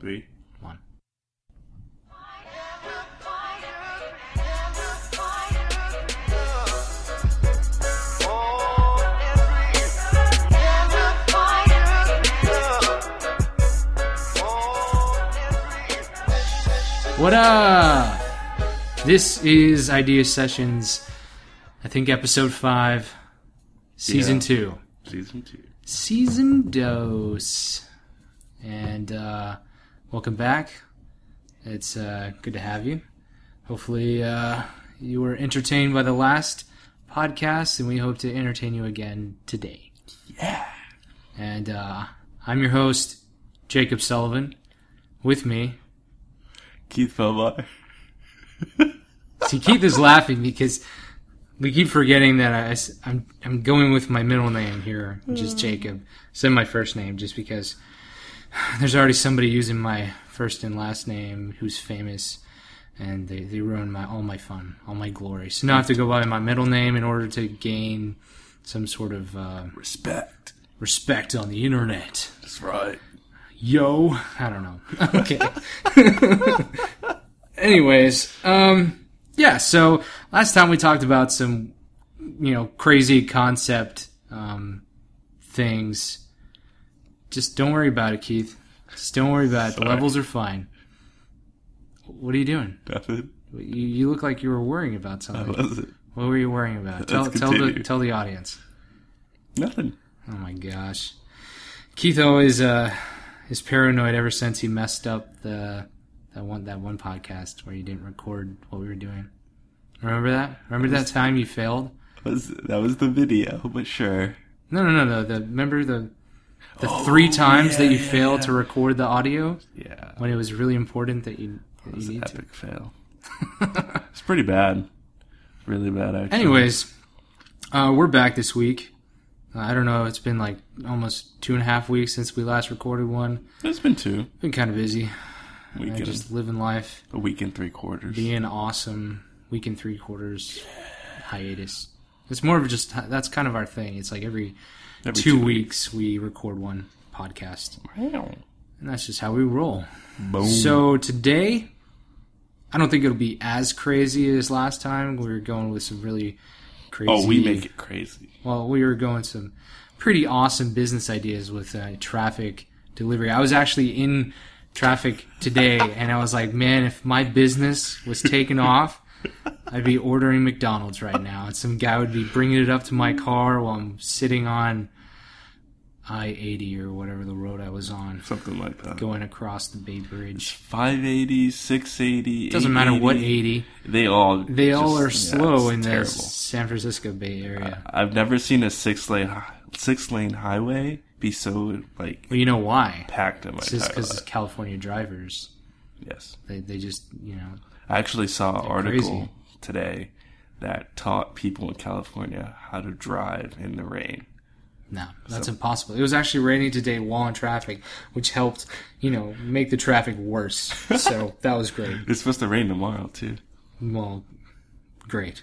Three. one. What up? This is Idea Sessions, I think episode five, season Yeah. two. Season two. Season dose. And uh, welcome back. It's uh, good to have you. Hopefully, uh, you were entertained by the last podcast, and we hope to entertain you again today. Yeah. And uh, I'm your host, Jacob Sullivan. With me, Keith Felbar. see, Keith is laughing because we keep forgetting that I, am I'm going with my middle name here, which is Jacob. Instead my first name, just because there's already somebody using my first and last name who's famous, and they, they ruin my all my fun, all my glory. So now I have to go by my middle name in order to gain some sort of uh, Respect. respect on the internet. That's right. Yo, I don't know. Okay. Anyways, um, yeah. So last time we talked about some, you know, crazy concept um, things. Just don't worry about it, Keith. Just don't worry about it. The Sorry. levels are fine. What are you doing? Nothing. You, you look like you were worrying about something. was it? What were you worrying about? Tell, tell the continue. tell the audience. Nothing. Oh my gosh. Keith always uh is paranoid ever since he messed up the that one that one podcast where you didn't record what we were doing. Remember that? Remember that time you failed? That was that was the video, but sure. No, no, no, no. The remember the the three times that you yeah, failed yeah. to record the audio Yeah. when it was really important that you, that was an need to. epic fail. it's pretty bad. Really bad actually. Anyways, uh, we're back this week. Uh, I don't know. It's been like almost two and a half weeks since we last recorded one. It's been two. Been kind of busy. Week Uh, just living life. a week and three quarters. being awesome week and three quarters hiatus it's more of just that's kind of our thing it's like every, Every two, two weeks we record one podcast Wow. and that's just how we roll Boom. so today i don't think it'll be as crazy as last time we were going with some really crazy oh, we make it crazy. well we were going some pretty awesome business ideas with uh, traffic delivery i was actually in traffic today and i was like man if my business was taken off i'd be ordering mcdonald's right now and some guy would be bringing it up to my car while i'm sitting on i-80 or whatever the road i was on. Something like that. going across the bay bridge. 580, 680. doesn't matter what 80 They all they all are yeah, slow in the san francisco bay area. I've never seen a six lane six lane highway be so like well you know why. packed in my it's just because california drivers. Yes, they, they just you know I actually saw an article crazy. Today that taught people in California how to drive in the rain. No, that's impossible. It was actually raining today while in traffic, which helped, you know, make the traffic worse. So that was great. It's supposed to rain tomorrow too. Well, great.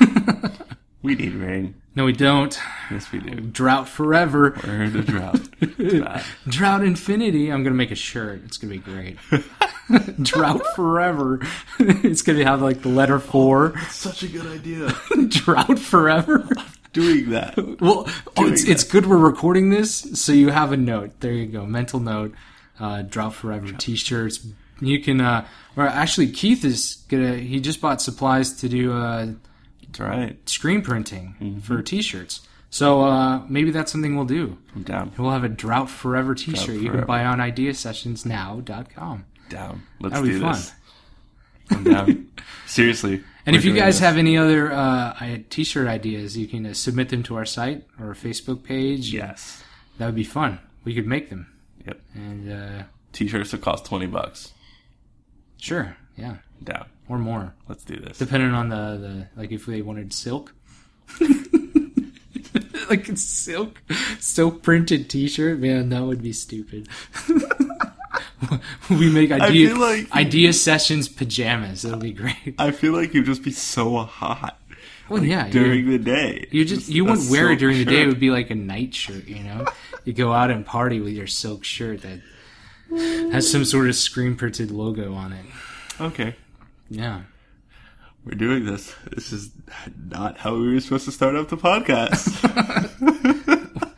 We need rain. No, we don't. Yes, we do. Drought forever. We're in a drought. Drought infinity. I'm gonna make a shirt. It's gonna be great. Drought forever. it's gonna have like the letter four. Such a good idea. Drought forever. Doing that. Well, oh, Doing it's, it's good we're recording this, so you have a note. There you go, mental note. Uh, Drought forever t-shirts. You can, uh, or actually, Keith is gonna. He just bought supplies to do uh, That's right. screen printing Mm-hmm. for t-shirts. So uh, maybe that's something we'll do. I'm down. We'll have a Drought Forever t-shirt you can buy on ideasessionsnow.com. Down. Let's That'd be do fun. this. I'm down. Seriously. And if you guys this. have any other uh, t-shirt ideas, you can uh, submit them to our site or Facebook page. Yes. That would be fun. We could make them. Yep. And uh, T-shirts will cost twenty bucks. sure, yeah, Down. or more, Let's do this. depending on the, the like if they wanted silk, like a silk silk printed T-shirt. Man, that would be stupid. we make idea like- idea sessions pajamas. It'll be great. I feel like you'd just be so hot Well, yeah, during the day. You just you wouldn't wear it during the day. It would be like a night shirt, you know. you go out and party with your silk shirt that Has some sort of screen printed logo on it. Okay, Yeah. we're doing this. This is not how we were supposed to start up the podcast.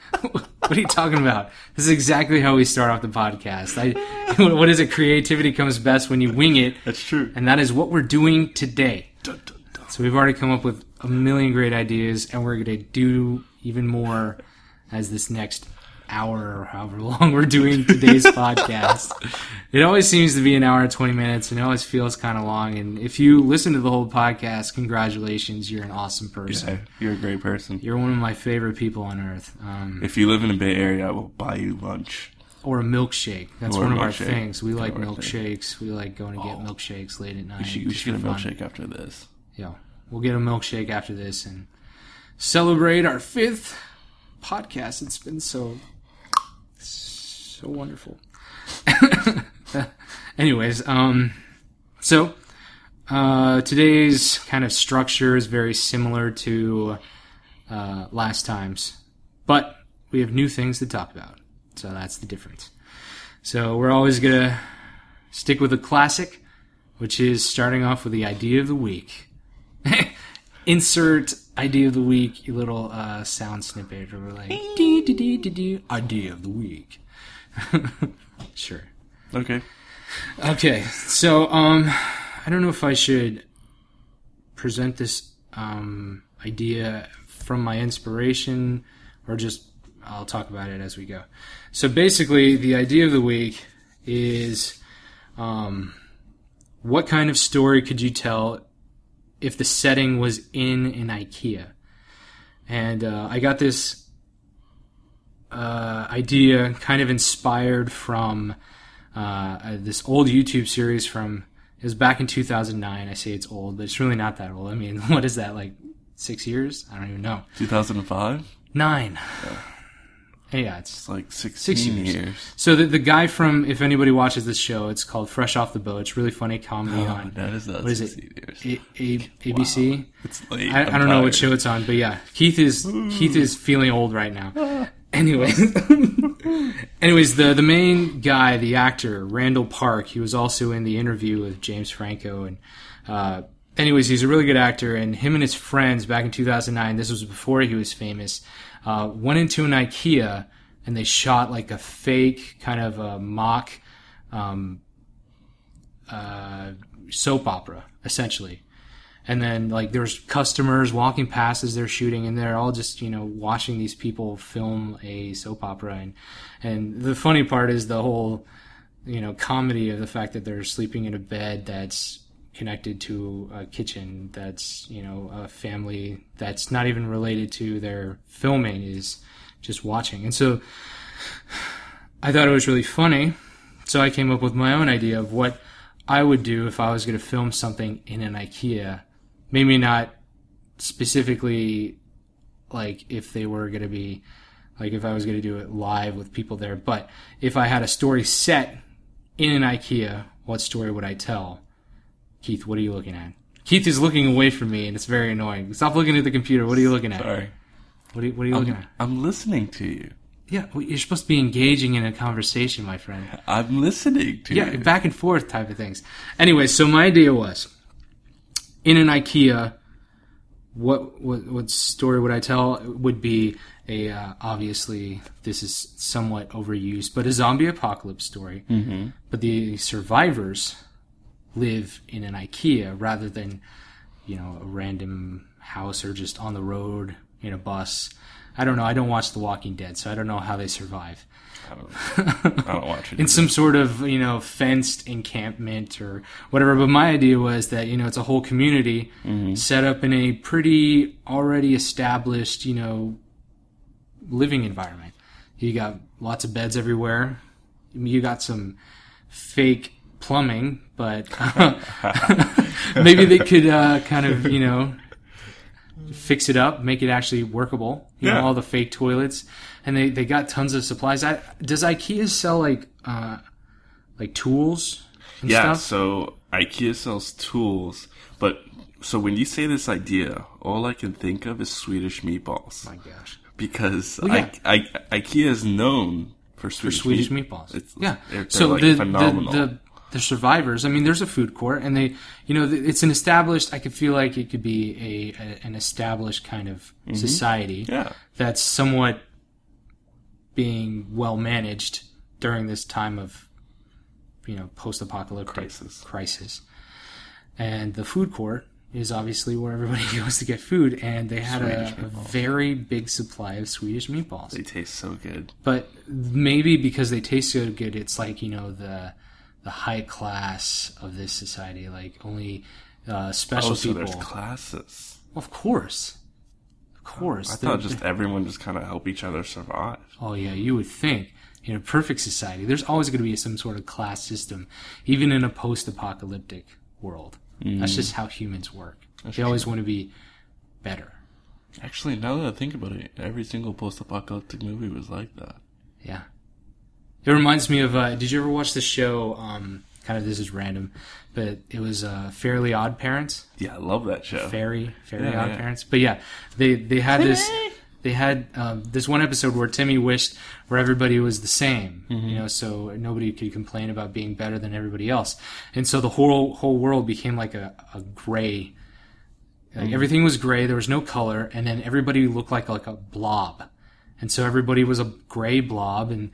What are you talking about? This is exactly how we start off the podcast. I, what is it? Creativity comes best when you wing it, That's true. and that is what we're doing today. Dun, dun, dun. So we've already come up with a million great ideas, and we're going to do even more as this next hour or however long we're doing today's podcast. It always seems to be an hour and 20 minutes, and it always feels kind of long. And if you listen to the whole podcast, congratulations. You're an awesome person. Yeah, you're a great person. You're one of my favorite people on earth. Um, If you live in the Bay Area, I will buy you lunch. or a milkshake. That's Or one of our things. We like milkshakes. We like going to get Oh. milkshakes late at night. We should, we should get a fun. milkshake after this. Yeah, we'll get a milkshake after this and celebrate our fifth podcast. It's been so so wonderful. Anyways, um, so uh, today's kind of structure is very similar to uh, last time's, but we have new things to talk about. So that's the difference. So we're always gonna stick with a classic, which is starting off with the idea of the week. Insert idea of the week, little uh, sound snippet, or like dee, dee, dee, dee, dee, idea of the week. sure. Okay. Okay, so um, I don't know if I should present this um, idea from my inspiration or just I'll talk about it as we go. So basically, the idea of the week is um, what kind of story could you tell if the setting was in an IKEA? And uh, I got this uh, idea kind of inspired from uh, uh, this old YouTube series from it was back in 2009. I say it's old, but it's really not that old. I mean, what is that like six years? I don't even know. 2005? Nine. Yeah, it's It's like 16 Six years. years. so the the guy from if anybody watches this show, it's called Fresh Off the Boat. It's really funny comedy Oh, on that is that. what is it? 16 years. A, A, ABC. It's late. I, I'm don't know what show it's on, but yeah, Keith is Keith is feeling old right now. Anyway, anyways, the the main guy, the actor Randall Park, he was also in the interview with James Franco, and uh, anyways, he's a really good actor. And him and his friends back in 2009, this was before he was famous, uh, went into an IKEA and they shot like a fake kind of a mock um, uh, soap opera, essentially and then like there's customers walking past as they're shooting and they're all just you know watching these people film a soap opera. And and the funny part is the whole you know comedy of the fact that they're sleeping in a bed that's connected to a kitchen that's you know a family that's not even related to their filming is just watching. And so i thought it was really funny so i came up with my own idea of what i would do if i was going to film something in an ikea maybe not specifically like if they were going to be like if I was going to do it live with people there, but if I had a story set in an IKEA, what story would I tell? Keith, what are you looking at? Keith is looking away from me, and it's very annoying. Stop looking at the computer. What are you looking at? Sorry. What are you, what are you looking I'm, at? I'm listening to you. Yeah, well, you're supposed to be engaging in a conversation, my friend. I'm listening to Yeah, you. Yeah, back and forth type of things. Anyway, so my idea was in an IKEA. What what what story would I tell? Would be a uh, obviously this is somewhat overused, but a zombie apocalypse story. Mm-hmm. But the survivors live in an IKEA rather than you know a random house or just on the road in a bus. I don't know. I don't watch The Walking Dead, so I don't know how they survive I don't, I don't watch it. in some sort of you know fenced encampment or whatever. But my idea was that you know it's a whole community set up in a pretty already established you know living environment. You got lots of beds everywhere. You got some fake plumbing, but maybe they could uh, kind of you know fix it up, make it actually workable. You Yeah. know, all the fake toilets, and they, they got tons of supplies. I, does IKEA sell like uh, like tools and yeah, stuff? so IKEA sells tools, but so when you say this idea, all I can think of is Swedish meatballs my gosh. because Well, yeah. I, I, IKEA is known for for Swedish, Swedish meat- meatballs. It's- yeah. they're- they're, so like, the, phenomenal. the the the survivors. I mean, there's a food court, and they, you know, it's an established. I could feel like it could be a, a an established kind of society Mm-hmm. Yeah. that's somewhat being well managed during this time of, you know, post-apocalyptic Crisis. crisis. And the food court is obviously where everybody goes to get food, and they had a, a very big supply of Swedish meatballs They taste so good. but maybe because they taste so good, it's like you know the the high class of this society. Like only uh, special Oh, so people. there's classes. of course, course. I thought just everyone just kind of help each other survive. Oh yeah, you would think in a perfect society, there's always going to be some sort of class system, even in a post-apocalyptic world. That's just how humans work. they always want to be better. Actually, now that I think about it, every single post-apocalyptic movie was like that. Yeah. It reminds me of. Uh, did you ever watch the show? Um, kind of this is random, but it was uh, Fairly Odd Parents. Yeah, I love that show. Fairy, Fairly Yeah, Odd yeah. Parents. But yeah, they they had this. They had um, this one episode where Timmy wished where everybody was the same, Mm-hmm. you know, so nobody could complain about being better than everybody else, and so the whole whole world became like a, a gray. Mm-hmm. Like everything was gray. There was no color, and then everybody looked like like a blob, and so everybody was a gray blob, and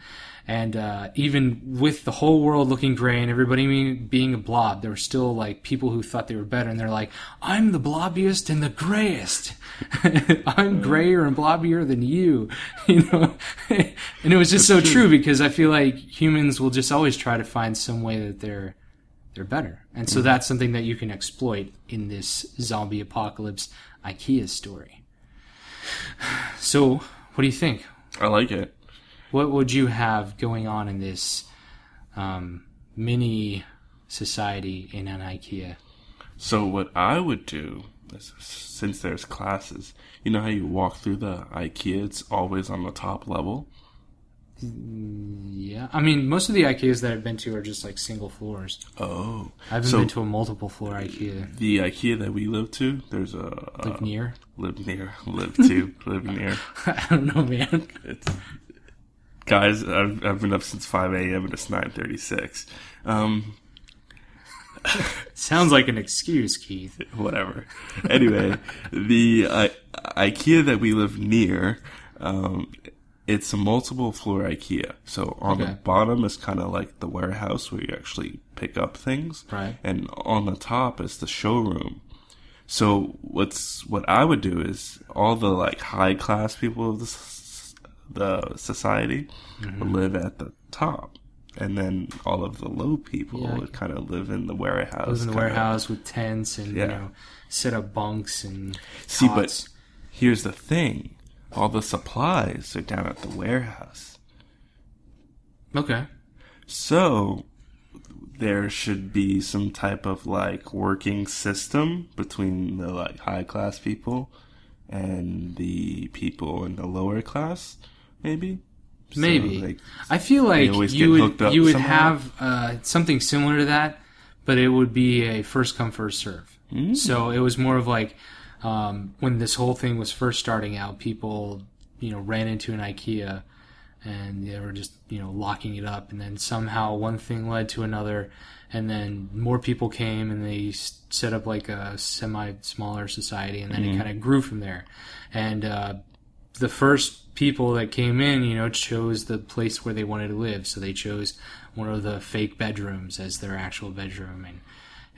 and uh, even with the whole world looking gray and everybody being, being a blob, there were still like people who thought they were better, and they're like, "I'm the blobbiest and the grayest. I'm grayer and blobbier than you," you know. and it was just so true because I feel like humans will just always try to find some way that they're they're better, and so that's something that you can exploit in this zombie apocalypse IKEA story. So, what do you think? I like it. What would you have going on in this um, mini society in an IKEA? So what I would do, is, since there's classes, you know how you walk through the IKEA, it's always on the top level. Yeah, I mean, most of the IKEAs that I've been to are just like single floors. Oh, I haven't so been to a multiple floor IKEA. the IKEA that we live to, there's a Like near? live near, live to, live near. I don't know, man. It's guys. I've, I've been up since five a.m. and it's nine thirty-six. Um, Sounds like an excuse, Keith. whatever. Anyway, the uh, IKEA that we live near, um, it's a multiple floor IKEA. So on the bottom is kind of like the warehouse where you actually pick up things, Right. and on the top is the showroom. So what's what I would do is all the like high class people of the the society Mm-hmm. live at the top. And then all of the low people Yeah. would kind of live in the warehouse. Live in the warehouse with tents and you know, set up bunks and See, cots. but here's the thing: all the supplies are down at the warehouse. okay, So there should be some type of like working system between the like high class people and the people in the lower class, maybe. So, maybe. like, I feel like you would you would somehow? have uh, something similar to that, but it would be a first come first serve. Mm. So it was more of like um, when this whole thing was first starting out, people you know ran into an IKEA and they were just you know locking it up, and then somehow one thing led to another, and then more people came and they set up like a semi smaller society, and then Mm-hmm. it kind of grew from there, and. Uh, the first people that came in, you know, chose the place where they wanted to live. So they chose one of the fake bedrooms as their actual bedroom and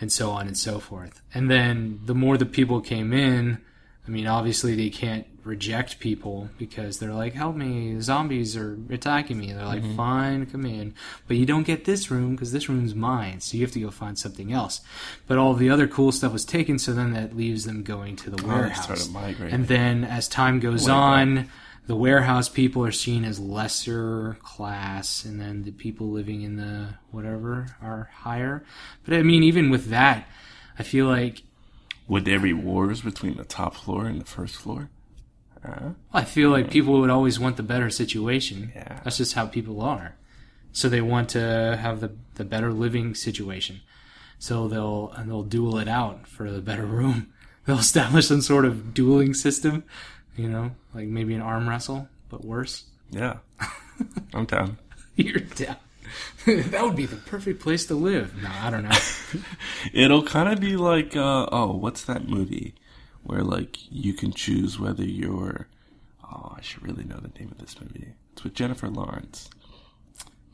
and so on and so forth. And then the more the people came in, I mean, obviously they can't reject people because they're like, "Help me, zombies are attacking me." They're like, "Fine, come in, but you don't get this room because this room's mine, so you have to go find something else." But all the other cool stuff was taken, so then that leaves them going to the they warehouse. And then as time goes Way back. The warehouse people are seen as lesser class, and then the people living in the whatever are higher. But I mean, even with that, I feel like Would there be wars between the top floor and the first floor? Uh, I feel like people would always want the better situation. Yeah. That's just how people are. So they want to have the the better living situation. So they'll and they'll duel it out for the better room. They'll establish some sort of dueling system, you know, like maybe an arm wrestle, but worse. yeah, I'm down. You're down. that would be the perfect place to live. No, I don't know. It'll kind of be like, uh, oh, what's that movie where like you can choose whether you're. Oh, I should really know the name of this movie. It's with Jennifer Lawrence.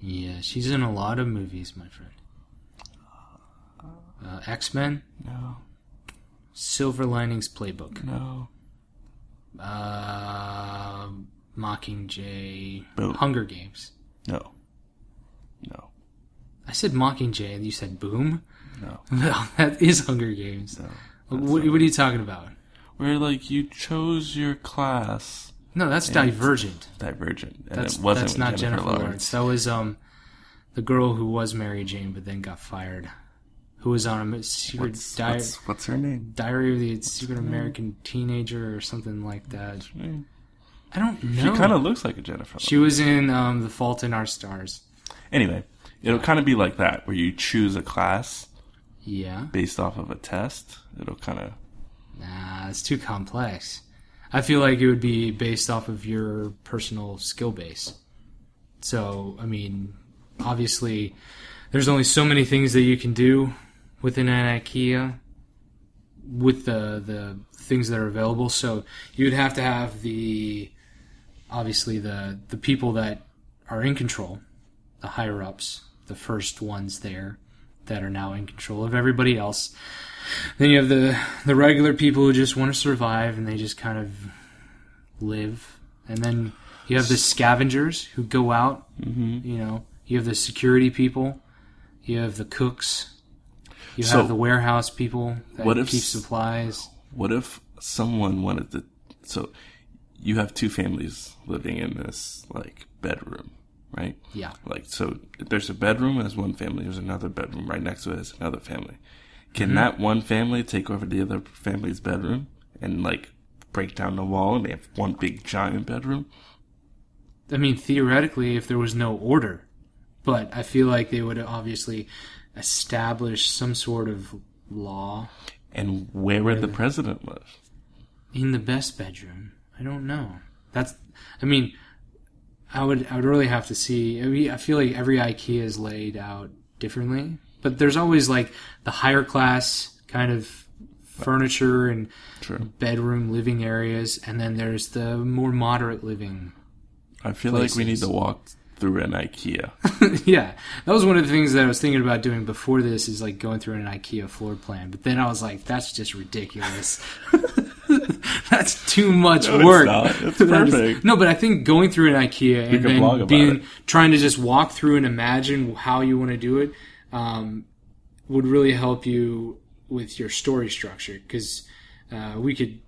Yeah, she's in a lot of movies, my friend. Uh, X Men, No, Silver Linings Playbook, no. Uh, Mockingjay, Boom. Hunger Games. No. No. I said Mockingjay, and you said Boom. No. That is Hunger Games. No. What, what are you talking about? Where like you chose your class No, that's Divergent. Divergent, and That's it wasn't that's not Jennifer, Lawrence. That was um the girl who was Mary Jane but then got fired. Who was on a secret What's, di- what's, what's her name? diary of the secret American teenager or something like that. I don't know. She kind of looks like a Jennifer. She was in um, The Fault in Our Stars. Anyway, it'll kind of be like that, where you choose a class Yeah. based off of a test. It'll kind of Nah, it's too complex. I feel like it would be based off of your personal skill base. So, I mean, obviously, there's only so many things that you can do within an IKEA with the the things that are available. So, you would have to have the obviously the the people that are in control, the higher ups, the first ones there that are now in control of everybody else. Then you have the the regular people who just want to survive and they just kind of live. And then you have the scavengers who go out. Mhm. You know, you have the security people. You have the cooks. You So- have the warehouse people that What if keep supplies. What if someone wanted to? So you have two families living in this like bedroom, right? Yeah. Like so, there's a bedroom as one family. There's another bedroom right next to it as another family. Can Mm-hmm. that one family take over the other family's bedroom and like break down the wall and they have one big giant bedroom? I mean, theoretically, if there was no order, but I feel like they would obviously establish some sort of law And where would the president live? in the best bedroom. I don't know. That's. I mean, I would. I would really have to see. I mean, I feel like every IKEA is laid out differently, but there's always like the higher class kind of furniture and True. bedroom living areas, and then there's the more moderate living. I feel like we need to walk through an IKEA. yeah, that was one of the things that I was thinking about doing before this is like going through an IKEA floor plan. But then I was like, that's just ridiculous. that's too much No, it's work. It's is- perfect. no, but I think going through an IKEA and then being it. trying to just walk through and imagine how you want to do it um, would really help you with your story structure because uh, we could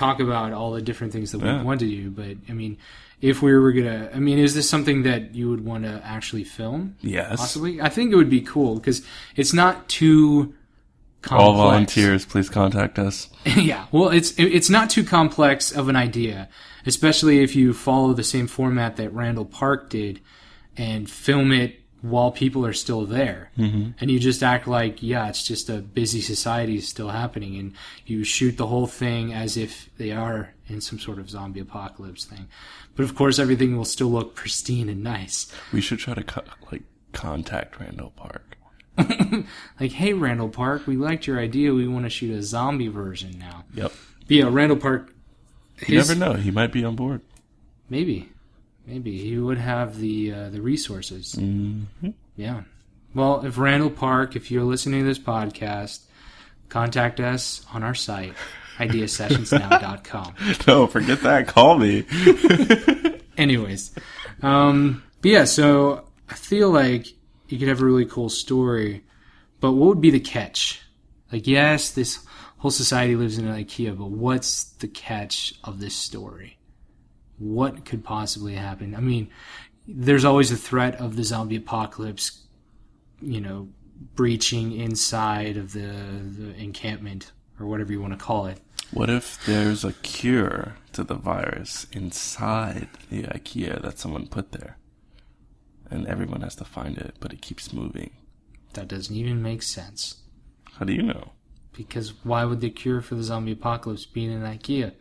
talk about all the different things that we Yeah. want to do. But I mean, if we were gonna, I mean, is this something that you would want to actually film? Yes. Possibly, I think it would be cool because it's not too. Complex. All volunteers, please contact us. yeah, well, it's it- it's not too complex of an idea, especially if you follow the same format that Randall Park did and film it while people are still there, mm-hmm. and you just act like yeah, it's just a busy society is still happening, and you shoot the whole thing as if they are in some sort of zombie apocalypse thing. But of course, everything will still look pristine and nice. We should try to co- like contact Randall Park. Like, hey, Randall Park, we liked your idea. We want to shoot a zombie version now. Yep. But yeah, Randall Park. You never know. He might be on board. Maybe, maybe he would have the uh, the resources. Mm-hmm. Yeah. Well, if Randall Park, if you're listening to this podcast, contact us on our site, ideasessionsnow.com. No, forget that. Call me. Anyways, um, but yeah, so I feel like you could have a really cool story, but what would be the catch? Like, yes, this whole society lives in an IKEA, but what's the catch of this story? What could possibly happen? I mean, there's always the threat of the zombie apocalypse, you know, breaching inside of the, the encampment or whatever you want to call it. What if there's a cure to the virus inside the IKEA that someone put there? And everyone has to find it, but it keeps moving. That doesn't even make sense. How do you know? Because why would the cure for the zombie apocalypse be in an IKEA?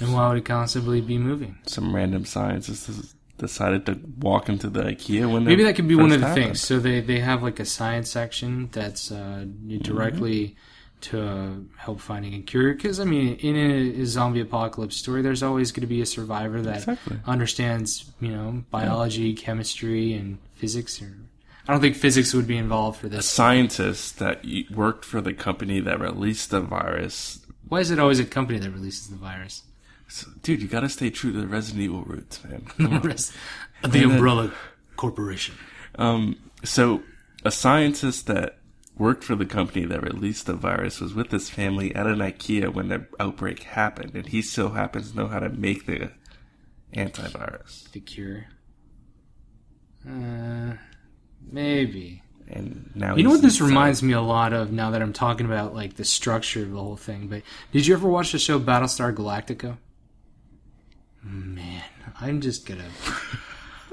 And why would it constantly be moving? Some random scientist decided to walk into the IKEA when Maybe that could be one of the happened. things. So they, they have like a science section that's uh, directly to uh, help finding a cure. Because I mean, in a, zombie apocalypse story, there's always going to be a survivor that Exactly. understands, you know, biology, chemistry, and physics. Or I don't think physics would be involved for this. A scientist that worked for the company that released the virus. Why is it always a company that releases the virus? So, dude, you gotta stay true to the Resident Evil roots, man. Come on. the Umbrella Corporation. Um, so a scientist that worked for the company that released the virus was with his family at an IKEA when the outbreak happened, and he still happens to know how to make the antivirus. The cure. Uh, maybe. And now You know what this inside. reminds me a lot of now that I'm talking about like the structure of the whole thing. But did you ever watch the show Battlestar Galactica? Man, I'm just gonna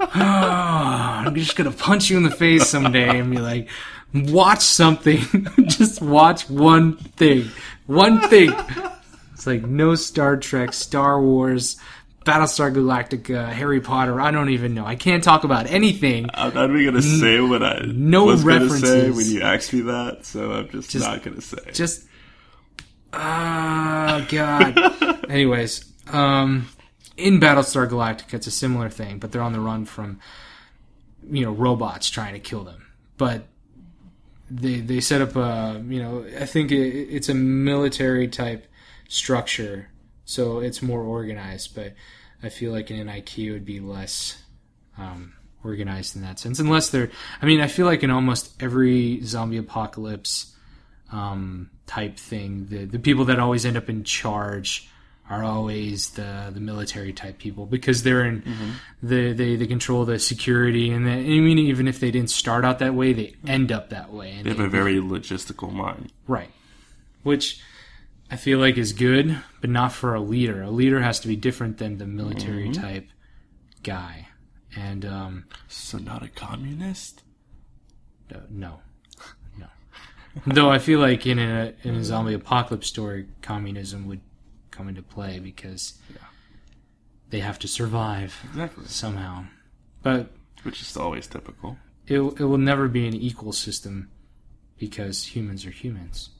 I'm just gonna punch you in the face someday and be like, watch something. just watch one thing. One thing. It's like no Star Trek, Star Wars, Battlestar Galactica, Harry Potter. I don't even know. I can't talk about anything. I'm not even gonna say what I no was gonna say when you asked me that, so I'm just, Just- not gonna say. just ah god anyways um in battlestar galactica it's a similar thing but they're on the run from you know robots trying to kill them but they they set up a you know i think it, it's a military type structure so it's more organized but i feel like in an IKEA it would be less um, organized in that sense unless they're i mean i feel like in almost every zombie apocalypse um, type thing. The the people that always end up in charge are always the the military type people because they're in the they, they control the security and the, I mean even if they didn't start out that way, they end up that way. And They have a very logistical mind. right, which I feel like is good, but not for a leader. A leader has to be different than the military type guy. And um, So not a communist? Uh, no, no. Though I feel like in a in a zombie apocalypse story, communism would come into play because they have to survive Exactly. somehow. But Which is always typical. it it will never be an equal system because humans are humans.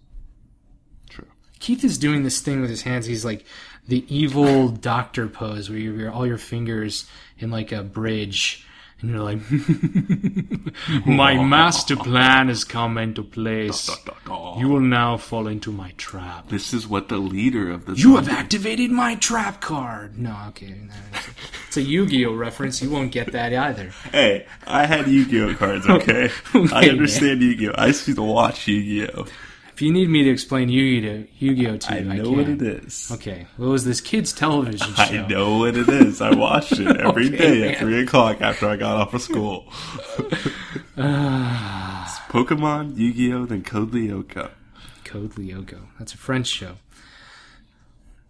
True. Keith is doing this thing with his hands. He's like the evil doctor pose where you have all your fingers in like a bridge. And you're like, my master plan has come into place. You will now fall into my trap. This is what the leader of the You have activated my trap card. No, okay. no, it's a- a Yu-Gi-Oh reference. You won't get that either. Hey, I had Yu-Gi-Oh cards, okay? Okay, I understand Yu-Gi-Oh. I used to watch Yu-Gi-Oh. If you need me to explain Yu-Gi-Oh, Yu-Gi-Oh to I know what it is. Okay. What was this kid's television show? I know what it is. I watched it every Okay, day man. at 3 o'clock after I got off of school. It's Pokemon, Yu-Gi-Oh, then Code Lyoko. Code Lyoko. That's a French show.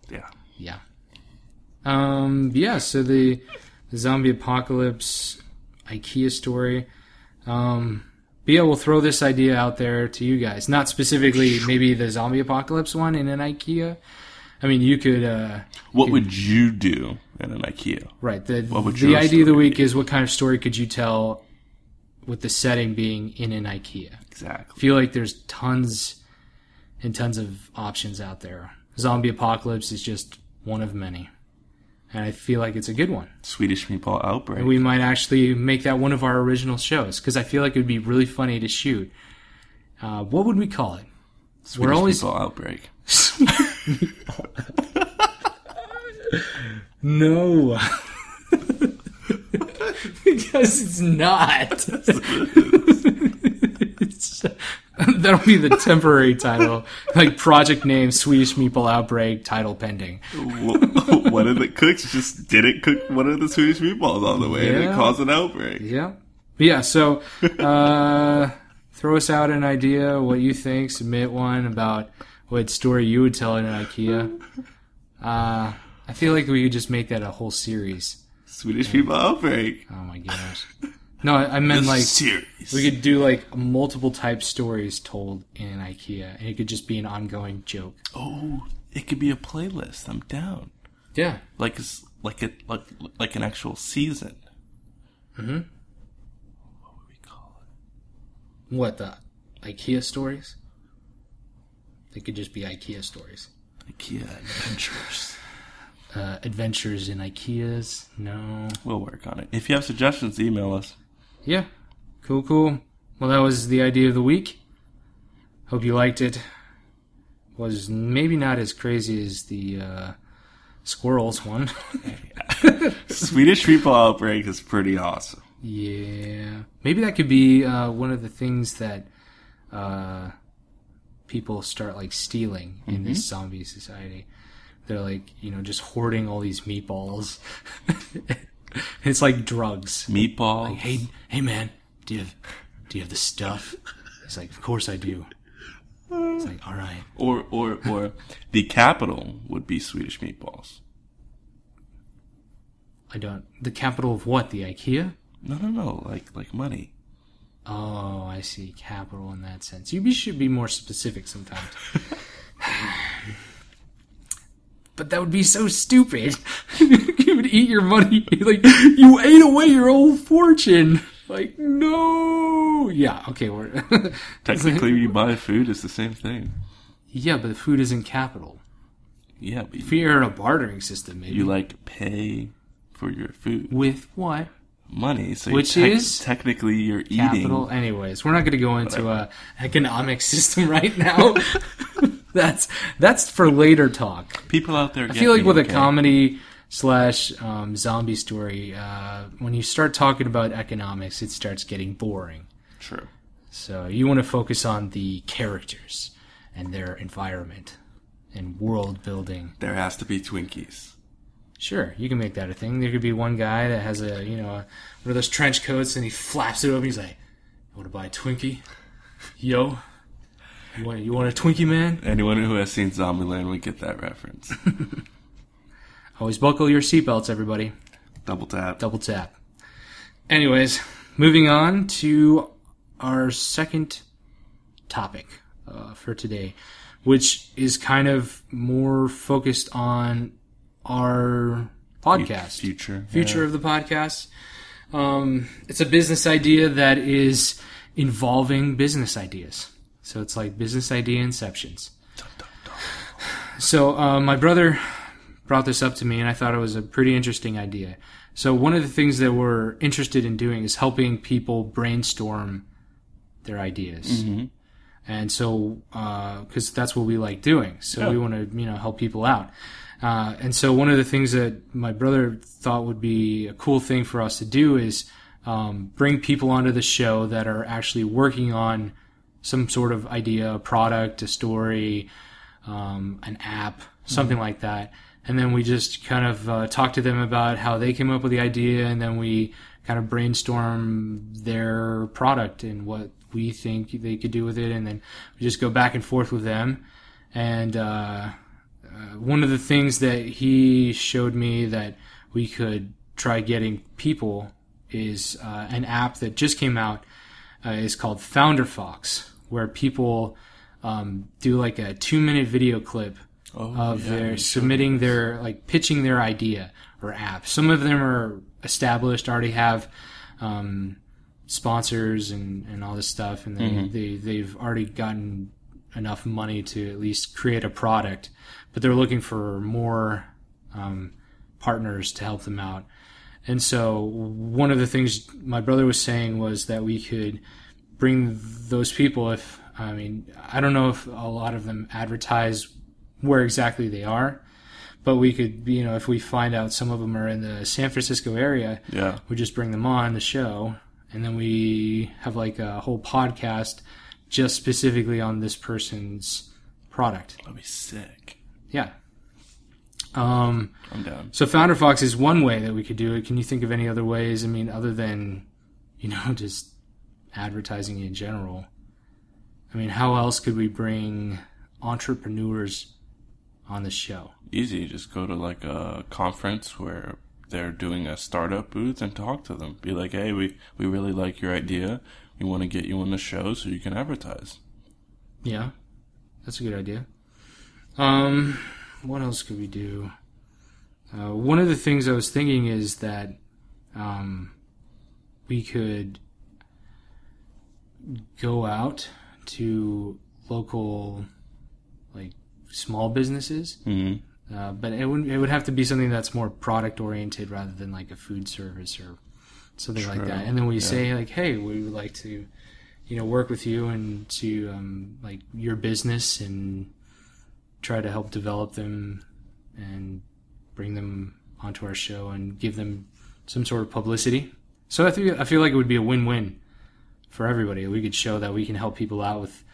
Yeah. Yeah. Um. Yeah. So the, the zombie apocalypse IKEA story. Um. But yeah, we'll throw this idea out there to you guys. Not specifically maybe the zombie apocalypse one in an IKEA. I mean, you could. uh What would you do in an IKEA? Right. The would the idea of the week is what kind of story could you tell with the setting being in an IKEA? Exactly. I feel like there's tons and tons of options out there. Zombie apocalypse is just one of many. And I feel like it's a good one. Swedish Meatball Outbreak. We might actually make that one of our original shows because I feel like it would be really funny to shoot. Uh, what would we call it? Swedish we're always- Meatball Outbreak. No. because it's not. It's- that'll be the temporary title. Like project name Swedish Meatball Outbreak, title pending. One of the cooks just didn't cook one of the Swedish meatballs all the way, and it caused an outbreak. Yeah. Yeah, so uh, throw us out an idea, what you think, submit one about what story you would tell in an IKEA. Uh, I feel like we could just make that a whole series. Swedish Meatball Outbreak. Oh my gosh. No, I I meant like series. we could do like multiple type stories told in IKEA, and it could just be an ongoing joke. oh, it could be a playlist. I'm down. Yeah, Like it's like a like like an actual season. Mm-hmm. What would we call it? What the IKEA stories? They could just be IKEA stories. IKEA Adventures. Uh, adventures in IKEAs? No. We'll work on it. If you have suggestions, email us. Yeah. Cool, cool. Well, that was the idea of the week. Hope you liked it. Was maybe not as crazy as the uh, squirrels one. Swedish meatball outbreak is pretty awesome. yeah. Maybe that could be uh, one of the things that uh, people start like stealing in this zombie society. They're like, you know, just hoarding all these meatballs. it's like drugs. Meatball. Like, hey, hey, man, do you have, do you have the stuff? He's like, of course I do. It's like, all right. Or or or the capital would be Swedish meatballs. I don't. The capital of what? The IKEA? No, no, no. Like like money. Oh, I see. Capital in that sense. You should be more specific sometimes. but that would be so stupid. you would eat your money. Like, you ate away your whole fortune. Like, no. Yeah, okay. We're Technically, you buy food, it's the same thing. yeah, but the food isn't capital. Yeah, but If you, you're in a bartering system, maybe. you like pay for your food With what? money. So Which tec- is technically you're eating. capital. Anyways, we're not going to go into a uh, economic system right now. that's that's for later talk. People out there. I feel like with a comedy slash um, zombie story, uh, when you start talking about economics, it starts getting boring. True. So you want to focus on the characters and their environment and world building. There has to be Twinkies. Sure, you can make that a thing. There could be one guy that has a you know a, one of those trench coats and he flaps it open. He's like, "You want to buy a Twinkie? Yo, you want you want a Twinkie, man? Anyone who has seen Zombieland would get that reference. Always buckle your seatbelts, everybody. Double tap. Double tap." Anyways, moving on to our second topic uh, for today, which is kind of more focused on our podcast. Future. future of the podcast. Um, it's a business idea that is involving business ideas. So it's like business idea inceptions. So uh, my brother brought this up to me, and I thought it was a pretty interesting idea. So one of the things that we're interested in doing is helping people brainstorm their ideas. And so, because that's what we like doing, so we want to, you know, help people out. Uh, and so, one of the things that my brother thought would be a cool thing for us to do is um, bring people onto the show that are actually working on some sort of idea, a product, a story, um, an app, something like that. And then we just kind of uh, talk to them about how they came up with the idea, and then we kind of brainstorm their product and what we think they could do with it, and then we just go back and forth with them. And uh, uh, one of the things that he showed me that we could try getting people is uh, an app that just came out. Uh, is called Founder Fox, where people um, do like a two-minute video clip Oh, of yeah, their submitting their like pitching their idea or app. Some of them are established, already have um, sponsors and, and all this stuff, and they, Mm-hmm. they they've already gotten enough money to at least create a product, but they're looking for more um, partners to help them out. And so one of the things my brother was saying was that we could bring those people if I mean I don't know if a lot of them advertise where exactly they are, but we could you know if we find out some of them are in the San Francisco area, Yeah. we just bring them on the show and then we have like a whole podcast just specifically on this person's product. That'd be sick. Yeah. Um I'm down. so Founder Fox is one way that we could do it. Can you think of any other ways? I mean, other than, you know, just advertising in general. I mean, how else could we bring entrepreneurs on the show? Easy. Just go to like a conference where they're doing a startup booth and talk to them. Be like, hey, we, we really like your idea. We want to get you on the show so you can advertise. Yeah, that's a good idea. Um, what else could we do? Uh, one of the things I was thinking is that um, we could go out to local, like small businesses. hmm Uh, but it would it would have to be something that's more product oriented rather than like a food service or something like that. And then we Yeah. say like, hey, we would like to, you know, work with you and to um, like your business and try to help develop them and bring them onto our show and give them some sort of publicity. So I think I feel like it would be a win win for everybody. We could show that we can help people out with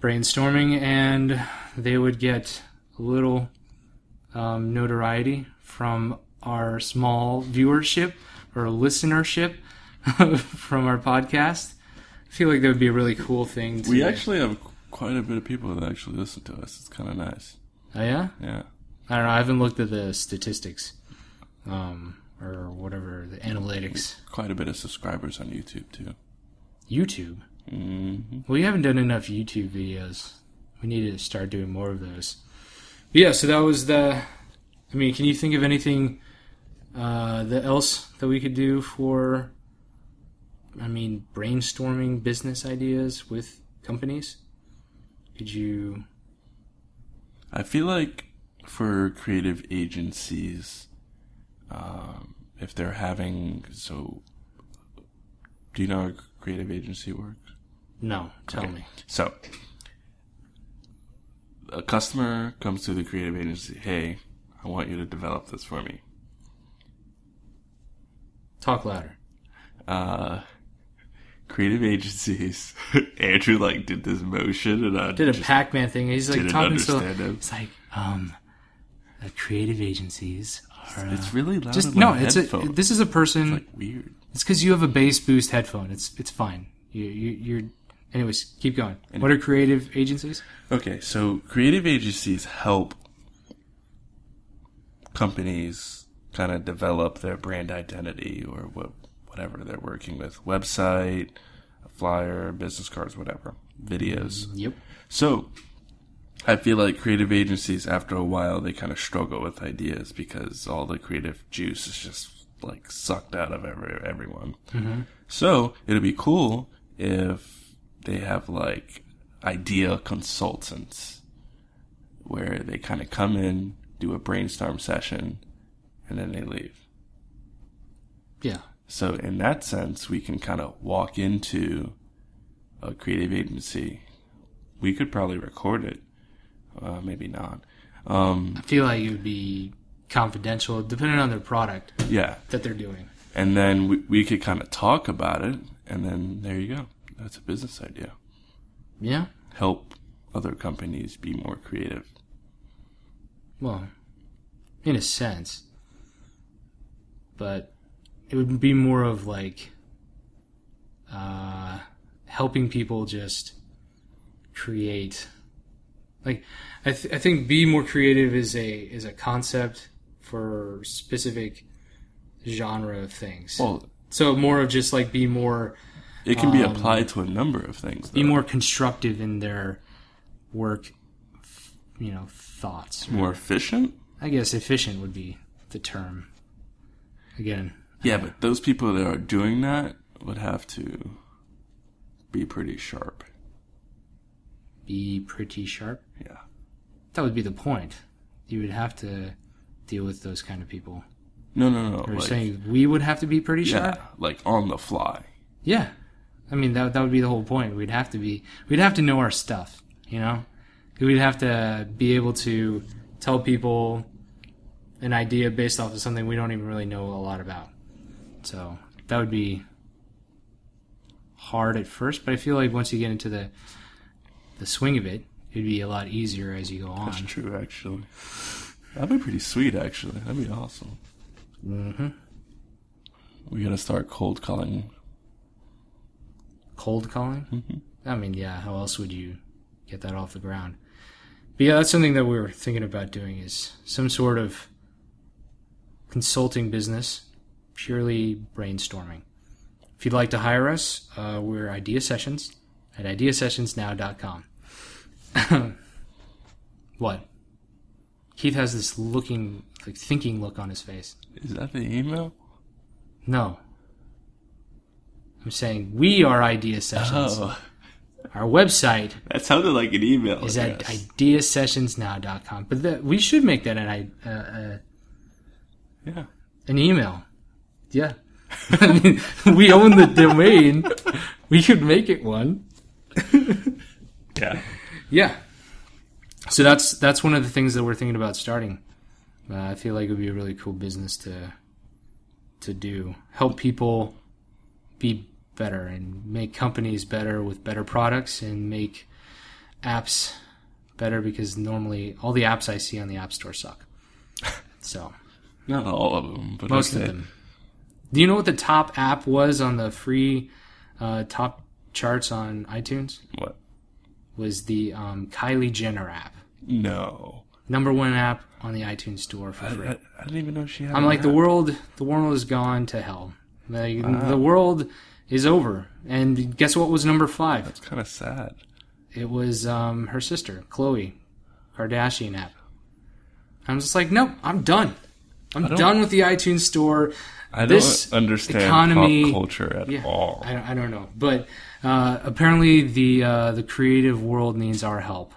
brainstorming and they would get a little um, notoriety from our small viewership or listenership from our podcast. I feel like that would be a really cool thing. To, We actually have quite a bit of people that actually listen to us. It's kind of nice. oh yeah, Yeah. I don't know. I haven't looked at the statistics, um, or whatever the analytics. Quite a bit of subscribers on YouTube too. YouTube. hmm We haven't done enough YouTube videos. We need to start doing more of those. But yeah, so that was the. I mean, can you think of anything uh, that else that we could do for? I mean, brainstorming business ideas with companies. Could you? I feel like for creative agencies, um, if they're having so, do you know how a creative agency works? No, tell Okay. me. So, a customer comes to the creative agency. Hey, I want you to develop this for me. Talk louder. Uh, creative agencies. Andrew like did this motion, and I Did a Pac-Man thing. He's like talking so. him. It's like um, uh, creative agencies are. Uh, It's really loud. just no. It's a. This is a person. like weird. It's because you have a bass boost headphone. It's it's fine. You, you you're. Anyways, keep going. What are creative agencies? Okay, so creative agencies help companies kind of develop their brand identity or what whatever they're working with, website, a flyer, business cards, whatever, videos. Yep. So, I feel like creative agencies after a while they kind of struggle with ideas because all the creative juice is just like sucked out of every everyone. So, it'd be cool if they have like idea consultants where they kind of come in, do a brainstorm session, and then they leave. Yeah. So in that sense, we can kind of walk into a creative agency. We could probably record it, uh, maybe not. Um, I feel like it would be confidential, depending on their product yeah, that they're doing. and then we, we could kind of talk about it, and then there you go. That's a business idea. Yeah. Help other companies be more creative. Well, in a sense, but it would be more of like uh, helping people just create. Like, I, th- I think be more creative is a is a concept for specific genre of things. Well, so more of just like be more it can be Um, applied to a number of things. be more constructive in their work, you know, thoughts. more efficient. I guess efficient would be the term. Again, Yeah, but those people that are doing that would have to be pretty sharp. be pretty sharp. Yeah. That would be the point. You would have to deal with those kind of people. No, no, no. You're like, saying we would have to be pretty yeah, sharp? like on the fly. Yeah. I mean, that, that would be the whole point. We'd have to be, we'd have to know our stuff, you know? We'd have to be able to tell people an idea based off of something we don't even really know a lot about. So that would be hard at first, but I feel like once you get into the the swing of it, it'd be a lot easier as you go on. That's true, actually. That'd be pretty sweet, actually. That'd be awesome. hmm We gotta start cold calling. Cold calling? Mhm. I mean, yeah, how else would you get that off the ground? But yeah, that's something that we were thinking about doing is some sort of consulting business, purely brainstorming. If you'd like to hire us, uh, we're Idea Sessions at ideasessionsnow.com. what? Keith has this looking, like thinking look on his face. Is that the email? No. I'm saying we are Idea Sessions. Oh, Our website that sounded like an email. is at ideasessionsnow.com. But that, we should make that an, uh, uh, yeah. an email. Yeah. I mean, we own the domain. We could make it one. Yeah. Yeah. So that's that's one of the things that we're thinking about starting. Uh, I feel like it would be a really cool business to to do. Help people be better and make companies better with better products and make apps better because normally all the apps I see on the App Store suck. So Not all of them, but most okay. of them. Do you know what the top app was on the free uh, top charts on iTunes? What? Was the um, Kylie Jenner app. No. number one app on the iTunes store for I, free. I, I didn't even know she had. I'm like the world. The world has gone to hell. Like, The world is over. And guess what was number five? It's kind of sad. It was um, her sister, Khloé Kardashian app. I'm just like, nope, I'm done. I'm done with the iTunes store. I don't understand economy- pop culture at Yeah, all. I, don't- I don't know, but uh, apparently the uh, the creative world needs our help,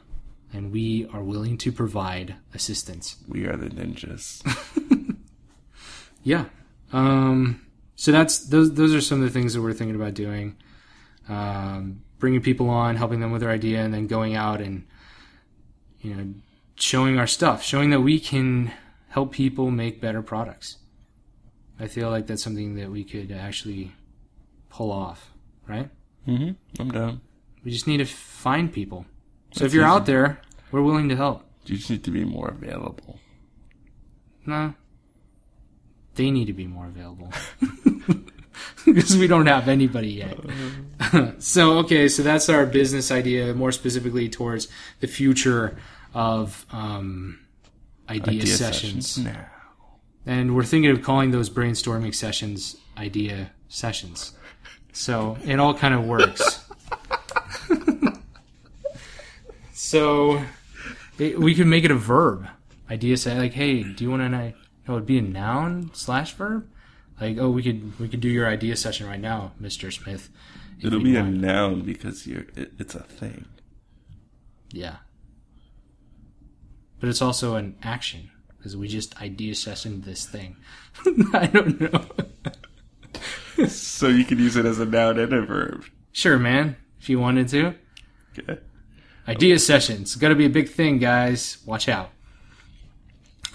and we are willing to provide assistance. we are the ninjas. Yeah. Um, so that's those. Those are some of the things that we're thinking about doing. Um, bringing people on, helping them with their idea, and then going out and you know showing our stuff, showing that we can help people make better products. I feel like that's something that we could actually pull off, right? Mm-hmm. I'm down. We just need to find people. So if you're out there, we're willing to help. You just need to be more available. No. They need to be more available. Because we don't have anybody yet. so, okay, so that's our business idea, more specifically towards the future of um, idea, Idea sessions. now. And we're thinking of calling those brainstorming sessions idea sessions. So it all kind of works. So it, we could make it a verb. Idea say like, hey, do you want to know? No, it'd be a noun slash verb. Like, oh, we could we could do your idea session right now, Mister Smith. It'll be a noun because you're. It, it's a thing. yeah. But it's also an action because we just idea session this thing. I don't know. So you can use it as a noun and a verb. Sure, man. If you wanted to. Okay. Idea sessions. Got to be a big thing, guys. Watch out.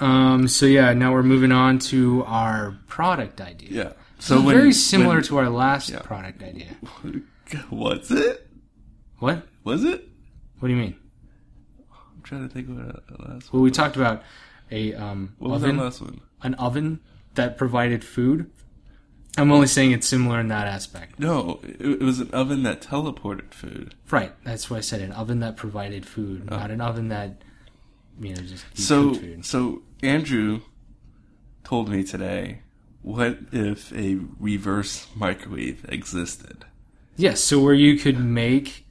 Um. So yeah, now we're moving on to our product idea. Yeah. So when, very similar when- to our last Yeah. product idea. What's it? What? Was it? What do you mean? I'm trying to think of what the last. Well, we talked about a um, What was that last one? an oven that provided food. I'm only saying it's similar in that aspect. No, it, was an oven that teleported food. Right. That's why I said an oven that provided food, oh. not an oven that you know just So, food. so Andrew told me today, what if a reverse microwave existed? Yes, so where you could make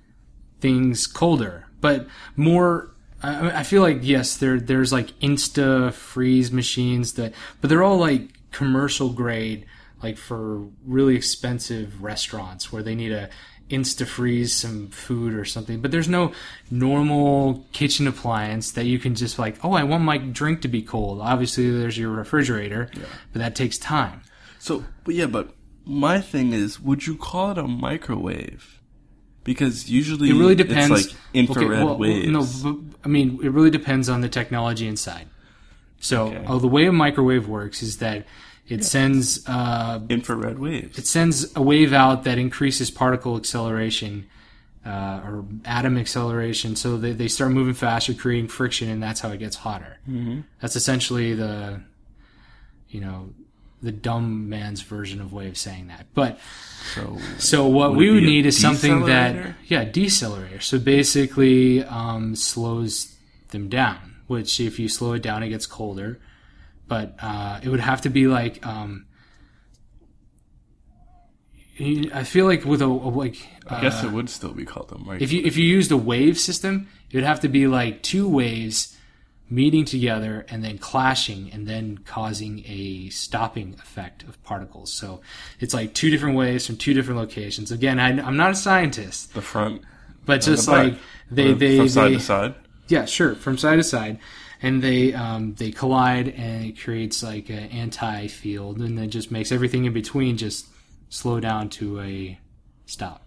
things colder, but more. I, I feel like yes, there there's like Insta freeze machines that, but they're all like commercial grade, like for really expensive restaurants where they need a Insta freeze some food or something. But there's no normal kitchen appliance that you can just like, oh, I want my drink to be cold. Obviously, there's your refrigerator, but that takes time. So, but yeah, but my thing is, would you call it a microwave? Because usually It really depends. It's like infrared Okay, well, waves. No, I mean, it really depends on the technology inside. So, Okay. oh, the way a microwave works is that it sends uh, infrared waves. it sends a wave out that increases particle acceleration uh, or atom acceleration, so they, they start moving faster, creating friction, and that's how it gets hotter. Mm-hmm. That's essentially the, you know, the dumb man's version of way of saying that. But So, so what Would we would need is something that yeah, decelerator. So basically um, slows them down. Which if you slow it down, it gets colder. But uh, it would have to be like um, I feel like with a, a like I guess uh, it would still be called a microwave. if you if you used a wave system, it would have to be like two waves meeting together and then clashing and then causing a stopping effect of particles. So it's like two different waves from two different locations. Again, I, I'm not a scientist, The front, but just like they they from side they to side. yeah sure from side to side, and they um, they collide and it creates like an anti field and then just makes everything in between just slow down to a stop,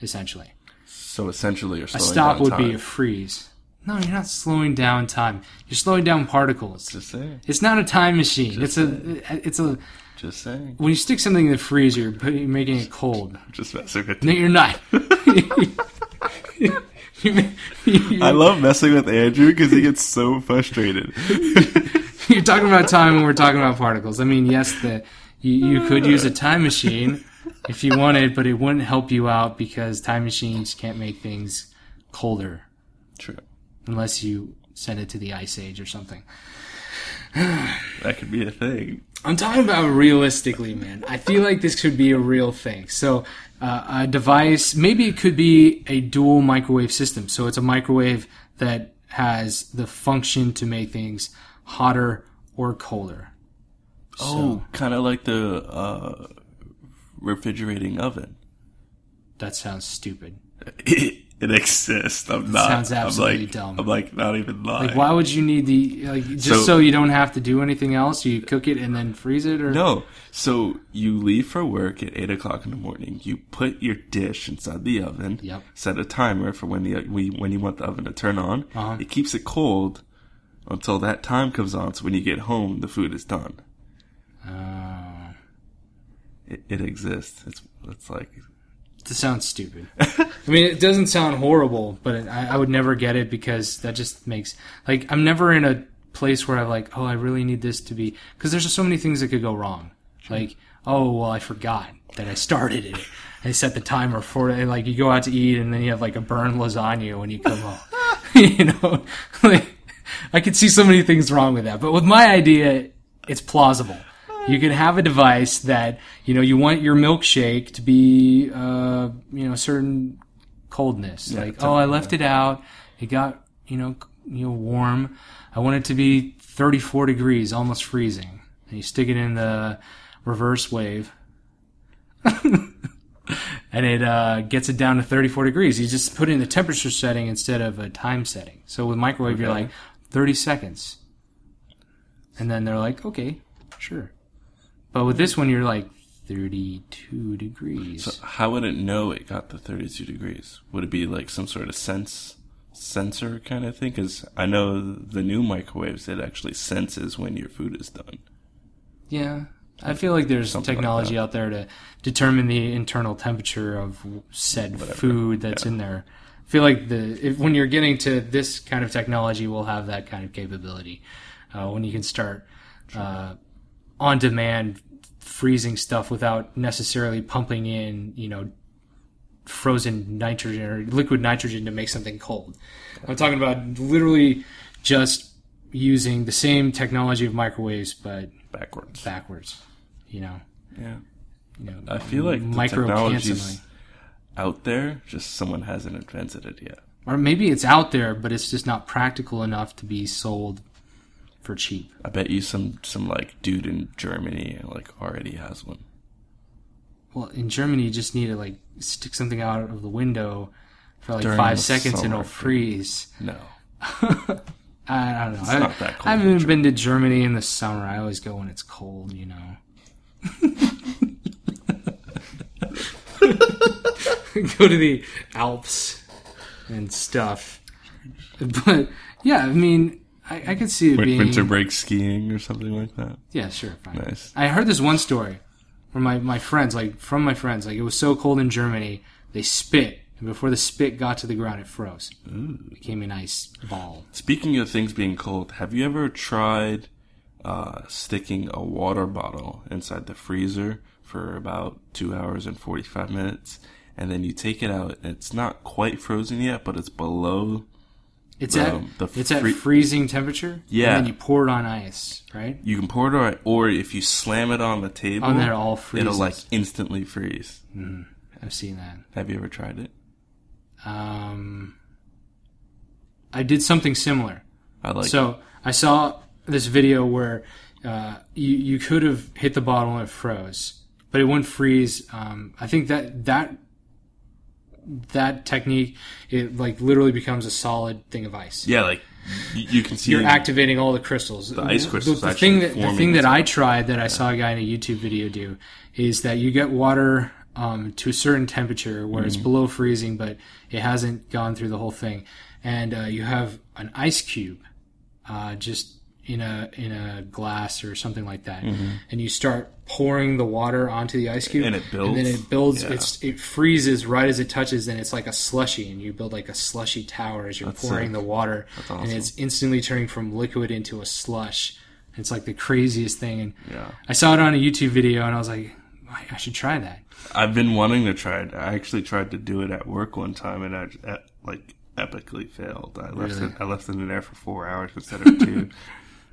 essentially. So essentially, you're A stop down would time. be a freeze. No, you're not slowing down time. You're slowing down particles. Just saying. It's not a time machine. It's a it's a Just saying. when you stick something in the freezer, you're, making it cold. Just messing with No, you're not. You ma- you- I love messing with Andrew because he gets so frustrated. You're talking about time when we're talking about particles. I mean, yes, the you, you could use a time machine if you wanted, but it wouldn't help you out because time machines can't make things colder True. unless you send it to the ice age or something. That could be a thing. I'm talking about realistically, man. I feel like this could be a real thing. So, uh, a device, maybe it could be a dual microwave system. So, it's a microwave that has the function to make things hotter or colder. Oh, kind of like the uh, refrigerating oven. That sounds stupid. It, exists. I'm not. Sounds absolutely I'm like, dumb. I'm like not even lying. Like, why would you need the like just so, So- you don't have to do anything else? You cook it and then freeze it, or No. So you leave for work at eight o'clock in the morning. You put your dish inside the oven. Yep. Set a timer for when the when you want the oven to turn on. Uh-huh. It keeps it cold until that time comes on. So when you get home, the food is done. Uh, It, it exists. It's it's like This sounds stupid. I mean, it doesn't sound horrible, but it, I, I would never get it because that just makes like I'm never in a place where I'm like, oh, I really need this to be because there's just so many things that could go wrong. Like, oh, well, I forgot that I started it. I set the timer for it. And, like, you go out to eat and then you have like a burned lasagna when you come home. you know, like I could see so many things wrong with that. But with my idea, it's plausible. You can have a device that you know you want your milkshake to be uh, you know a certain coldness. like oh, I left it out. It got you know you know warm. I want it to be 34 degrees, almost freezing. And you stick it in the reverse wave. and it uh, gets it down to 34 degrees. You just put in the temperature setting instead of a time setting. So with microwave, you're like 30 seconds. And then they're like, okay, sure. But with this one, you're like 32 degrees. So how would it know it got to 32 degrees? Would it be like some sort of sense sensor kind of thing? Because I know the new microwaves it actually senses when your food is done. yeah. I feel like there's Something technology that. out there to determine the internal temperature of said food that's in there. I feel like the if, when you're getting to this kind of technology, we'll have that kind of capability. Uh, when you can start uh, on demand freezing stuff without necessarily pumping in, you know, frozen nitrogen or liquid nitrogen to make something cold. I'm talking about literally just using the same technology of microwaves, but Backwards. backwards. You know, Yeah. you know. I feel like the micro technology's out there, just someone hasn't invented it yet. or maybe it's out there, but it's just not practical enough to be sold for cheap. I bet you some some like dude in Germany like already has one. Well, in Germany, you just need to like stick something out of the window for like During five seconds and it'll freeze. No. I, don't know. I, not that cold I haven't been to Germany in the summer. I always go when it's cold, you know. go to the Alps and stuff. But yeah, I mean, I, I could see it Win- being Winter break skiing or something like that. Yeah, sure, fine. Nice. I heard this one story from my, my friends, like from my friends, like it was so cold in Germany, they spit, and before the spit got to the ground, it froze. It became an ice ball. Speaking of things being cold, have you ever tried uh, sticking a water bottle inside the freezer for about two hours and 45 minutes? And then you take it out, and it's not quite frozen yet, but it's below. It's Um, at the it's at freezing temperature. Yeah. and then you pour it on ice, right? You can pour it on, or if you slam it on the table, On there, all it'll like instantly freeze. I've seen that. Have you ever tried it? Um, I did something similar. I like. so I saw this video where uh, you you could have hit the bottle and it froze, but it wouldn't freeze. Um, I think that that that technique it like literally becomes a solid thing of ice. Yeah, like you can see You're activating all the crystals. The ice crystals The, actually thing that the thing that I tried that I saw a guy in a YouTube video do is that you get water um, to a certain temperature where Mm-hmm. it's below freezing, but it hasn't gone through the whole thing, and uh, you have an ice cube uh, just in a in a glass or something like that, and you start pouring the water onto the ice cube, Mm-hmm. And it builds, and then it builds. Yeah. It's it freezes right as it touches, and it's like a slushy, and you build like a slushy tower as you're That's pouring sick. the water, That's and it's instantly turning from liquid into a slush. It's like the craziest thing, and Yeah. I saw it on a YouTube video, and I was like, I, should try that. I've been wanting to try it. I actually tried to do it at work one time, and I like epically failed. I left Really? it. I left it in there for four hours instead of two.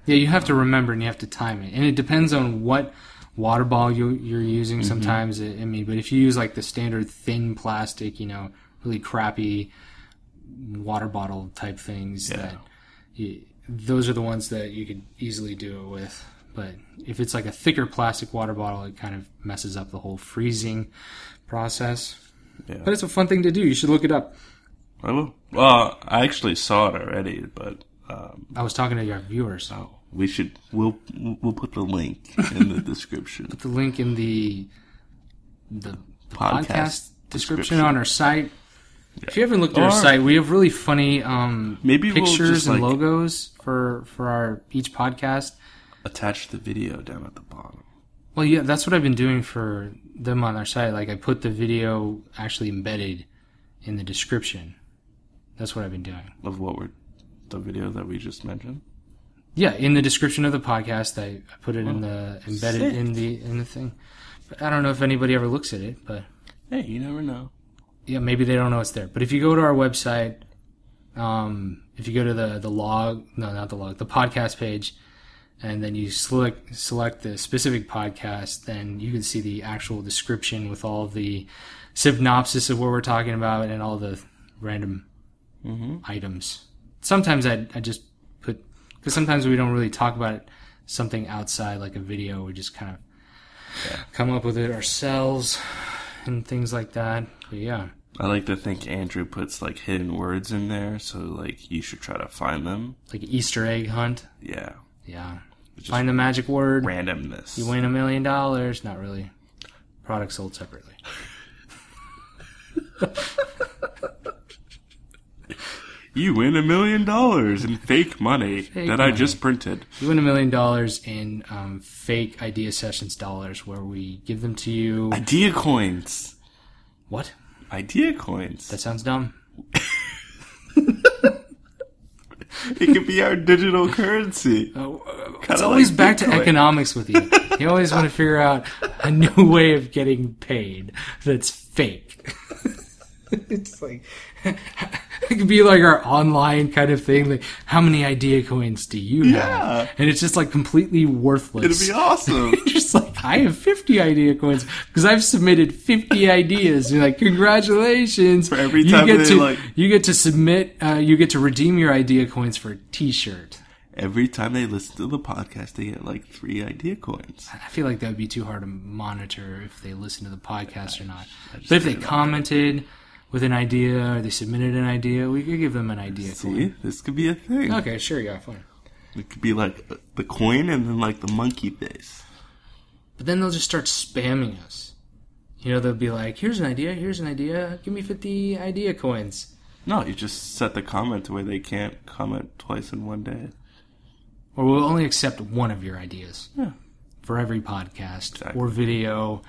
Yeah, you have to remember and you have to time it, and it depends on what water bottle you, you're using. Mm-hmm. Sometimes, I I mean, but if you use like the standard thin plastic, you know, really crappy water bottle type things, Yeah. that you, those are the ones that you could easily do it with. But if it's like a thicker plastic water bottle, it kind of messes up the whole freezing process. Yeah. But it's a fun thing to do. You should look it up. I will. Well, I actually saw it already, but um, I was talking to your viewers. oh, we should. We'll we'll put the link in the description. Put the link in the the, the Podcast podcast, description, description. on our site. If you haven't looked at our site, we have really funny um, Maybe we'll pictures and like- logos for for our each podcast. Attach the video down at the bottom. Well, yeah, that's what I've been doing for them on our site. Like I put the video actually embedded in the description. That's what I've been doing. of what we're the video that we just mentioned. Yeah, in the description of the podcast, I, I put it in the embedded sick. in the in the thing. But I don't know if anybody ever looks at it, but Hey, you never know. yeah, maybe they don't know it's there. But if you go to our website, um, if you go to the the log, no, not the log, the podcast page, and then you select select the specific podcast, then you can see the actual description with all the synopsis of what we're talking about and all the random Mm-hmm. items. Sometimes I I just because sometimes we don't really talk about it, something outside like a video. We just kind of come up with it ourselves and things like that. But yeah. I like to think Andrew puts like hidden words in there, so like you should try to find them. like Easter egg hunt. Yeah, Yeah. Just Find the magic word. randomness. You win a million dollars. Not really. Product sold separately. You win a million dollars in fake money Fake that I just printed. You win a million dollars in um, fake idea sessions dollars, where we give them to you. Idea coins. What? Idea coins. That sounds dumb. It could be our digital currency. Oh, uh, it's always like back to economics with you. You always want to figure out a new way of getting paid that's fake. it's like it could be like our online kind of thing. Like, how many idea coins do you have? Yeah. And it's just like completely worthless. It'd be awesome. just like I have 50 idea coins because I've submitted 50 ideas. You're like, congratulations! For every you time get they, to like- you get to submit, uh, you get to redeem your idea coins for a T-shirt. Every time they listen to the podcast, they get like three idea coins. I feel like that would be too hard to monitor if they listen to the podcast or not. But if they commented with an idea or they submitted an idea, we could give them an idea See, coin. this could be a thing. Okay, sure, yeah, fine. It could be like uh, the coin and then like the monkey face. But then they'll just start spamming us. You know, they'll be like, "Here's an idea. Here's an idea. Give me 50 idea coins." No, you just set the comment to where they can't comment twice in one day. Or we'll only accept one of your ideas Yeah. for every podcast Exactly. or video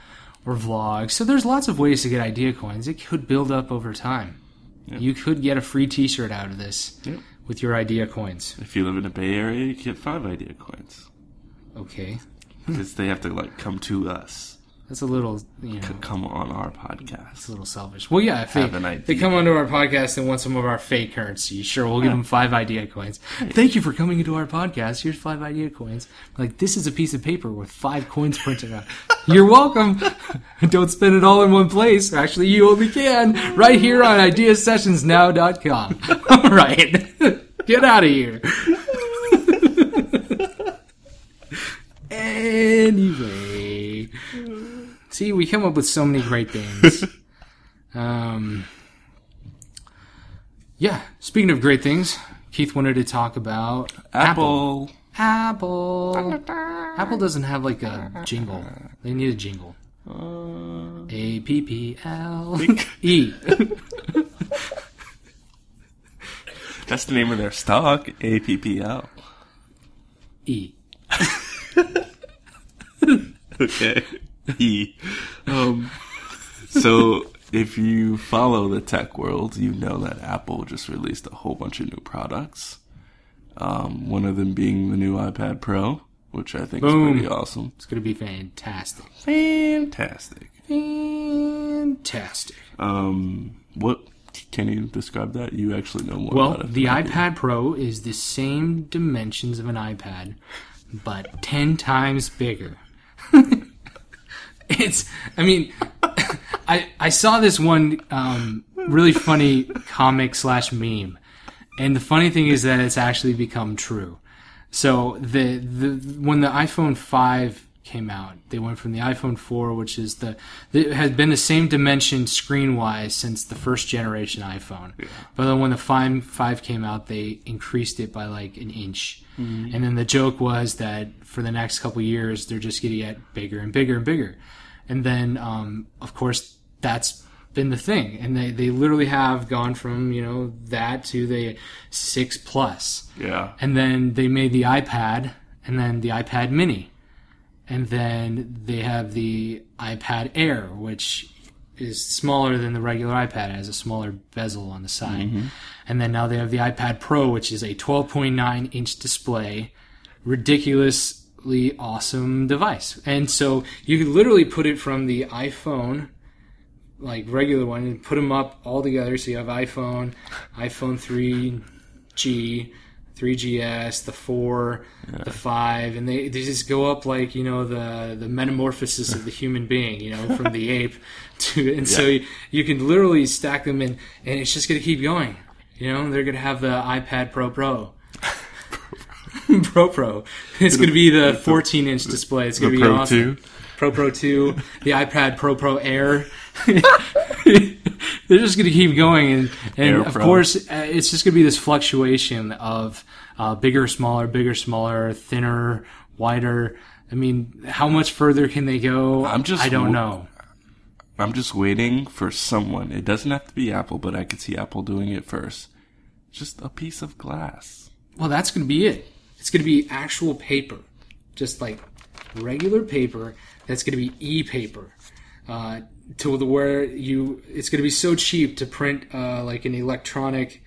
or vlog. So there's lots of ways to get idea coins. It could build up over time. You could get a free T-shirt out of this Yep. with your idea coins. If you live in the Bay Area, you get five idea coins Okay, because they have to like come to us, that's a little you know. come on our podcast. It's a little selfish. Well, yeah, if they, Have an if they come onto our podcast and want some of our fake currency, sure, we'll give them five idea coins. Thank you for coming into our podcast. Here's five idea coins. Like, this is a piece of paper with five coins printed on. You're welcome. Don't spend it all in one place. Actually, you only can right here on ideasessionsnow.com. All right. Get out of here. Anyway, see, we come up with so many great things. Um, yeah. Speaking of great things, Keith wanted to talk about Apple. Apple. Apple doesn't have like a jingle. They need a jingle. Uh, A P P L E. that's the name of their stock. APPL. E. Okay. Um, so if you follow the tech world, you know that Apple just released a whole bunch of new products. Um, one of them being the new iPad Pro, which I think Boom. is pretty awesome. It's gonna be fantastic. Fantastic. Fantastic. Um, what can you describe that? You actually know more Well, the iPad Pro is the same dimensions of an iPad, but 10 times bigger. it's, I mean, I, I saw this one um, really funny comic slash meme. And the funny thing is that it's actually become true. So the, the when the iPhone 5 came out, they went from the iPhone 4, which is the, it has been the same dimension screen wise since the first generation iPhone. But then when the 5, 5 came out, they increased it by like an inch. And then the joke was that for the next couple years, they're just going to get bigger and bigger and bigger. And then, um, of course, that's been the thing. And they, they literally have gone from, you know, that to the 6 Plus. Yeah. And then they made the iPad and then the iPad mini. And then they have the iPad Air, which is smaller than the regular iPad. It has a smaller bezel on the side. And then now they have the iPad Pro, which is a 12.9 inch display, ridiculously awesome device. And so you could literally put it from the iPhone, like regular one, and put them up all together. So you have iPhone, iPhone 3G, 3GS, the 4, the 5, and they, they just go up like, you know, the, the metamorphosis of the human being, you know, from the ape to, and so you, you can literally stack them in, and it's just going to keep going. You know, they're going to have the iPad Pro Pro. Pro Pro. It's going to be the 14 inch display. It's going to be Pro awesome. 2. Pro Pro 2, the iPad Pro Pro Air. They're just going to keep going, and, and Air of Pro. course, uh, it's just going to be this fluctuation of uh, bigger, smaller, bigger, smaller, thinner, wider. I mean, how much further can they go? I'm just I don't w- know. I'm just waiting for someone. It doesn't have to be Apple, but I could see Apple doing it first. Just a piece of glass. Well, that's going to be it. It's going to be actual paper, just like regular paper. That's going to be e-paper. Uh, to the where you, it's going to be so cheap to print uh, like an electronic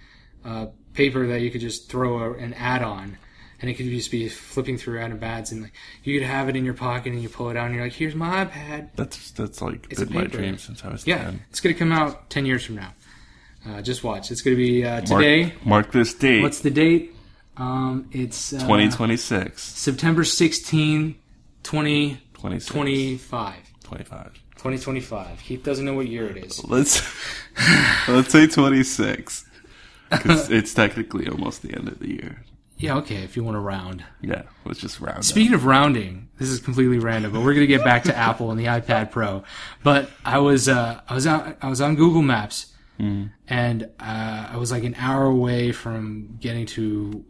uh, paper that you could just throw a, an ad on, and it could just be flipping through random ads, and like you could have it in your pocket, and you pull it out, and you're like, "Here's my iPad." That's that's like It's a been my dream since I was Yeah, ten. it's going to come out ten years from now. Uh, just watch. It's going to be uh, Mark, today. mark this date. What's the date? Um, it's uh, 2026, September 16, 20, 26, 25. 25. 2025. Keith doesn't know what year it is. Let's let's say 26. Because it's technically almost the end of the year. Yeah, okay, if you want to round. Yeah, let's just round up. Speaking of rounding, this is completely random, but we're gonna get back to Apple and the iPad Pro. But I was uh, I was on I was on Google Maps, and uh, I was like an hour away from getting to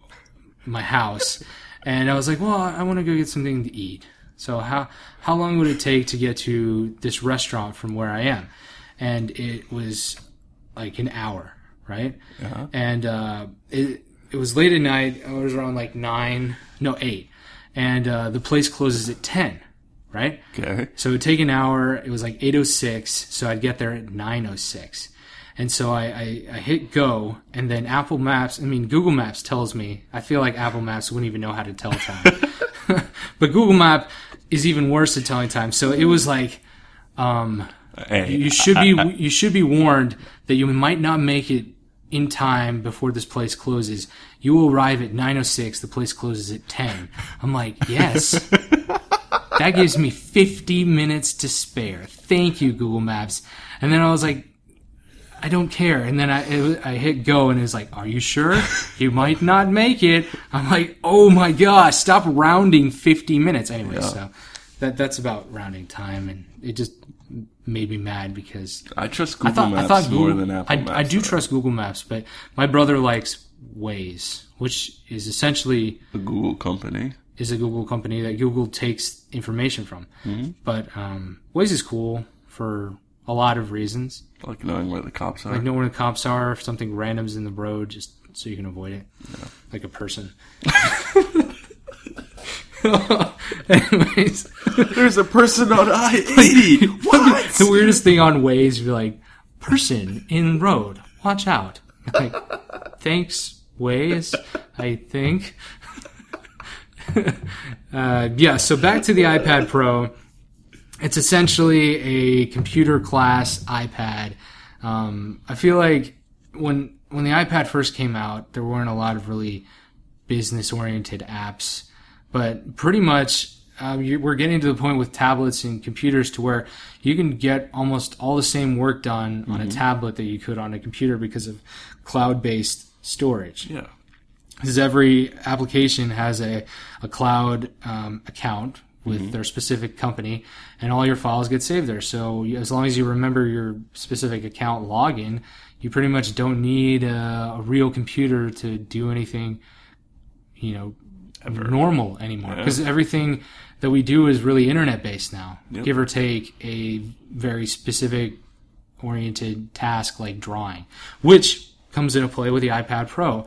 my house, and I was like, well, I want to go get something to eat. So how how long would it take to get to this restaurant from where I am? And it was like an hour, right? Uh-huh. And uh, it it was late at night. It was around like nine, no eight, and uh, the place closes at ten, right? Okay. So it would take an hour. It was like eight oh six, so I'd get there at nine oh six. And so I, I, I hit go, and then Apple Maps, I mean, Google Maps tells me, I feel like Apple Maps wouldn't even know how to tell time. but Google Map is even worse at telling time. So it was like, um, Hey, you should be you should be warned that you might not make it in time before this place closes. You will arrive at 9:06. The place closes at 10. I'm like, yes. that gives me 50 minutes to spare. Thank you, Google Maps. And then I was like, I don't care. And then I it, I hit go, and it was like, "Are you sure? You might not make it." I'm like, "Oh my gosh! Stop rounding 50 minutes." Anyway, so that that's about rounding time, and it just made me mad because I trust I Google thought Maps I thought more than Apple I, Maps. I do though. trust Google Maps, but my brother likes Waze, which is essentially a Google company. is a Google company that Google takes information from. Mm-hmm. But um, Waze is cool for a lot of reasons. Like knowing where the cops are. Like knowing where the cops are, if something random's in the road, just so you can avoid it, like a person. Anyways, There's a person on I eighty. what? the weirdest thing on Waze, you're like, person in road, watch out. Like, thanks, Waze, I think. uh, yeah, so back to the iPad Pro. It's essentially a computer class iPad. Um, I feel like when when the iPad first came out, there weren't a lot of really business oriented apps, but pretty much you, we're getting to the point with tablets and computers to where you can get almost all the same work done on a tablet that you could on a computer because of cloud based storage Yeah. because every application has a, a cloud um, account with their specific company and all your files get saved there. So as long as you remember your specific account login you pretty much don't need a, a real computer to do anything you know normal anymore. Because everything that we do is really internet based now. Yep. give or take a very specific oriented task like drawing, which comes into play with the iPad Pro,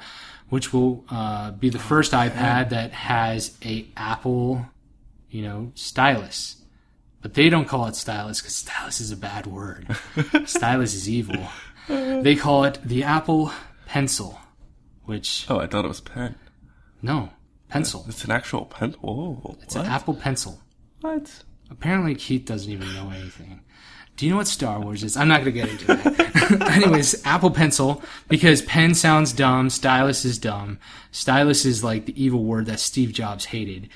which will uh, be the first iPad that has a Apple, you know, stylus. But they don't call it stylus because stylus is a bad word. stylus is evil. They call it the Apple Pencil, which Oh, I thought it was pen. no pencil. It's an actual pen. Whoa. It's an Apple Pencil. What? Apparently, Keith doesn't even know anything. Do you know what Star Wars is? I'm not going to get into that. Anyways, Apple Pencil, because pen sounds dumb, stylus is dumb. Stylus is like the evil word that Steve Jobs hated.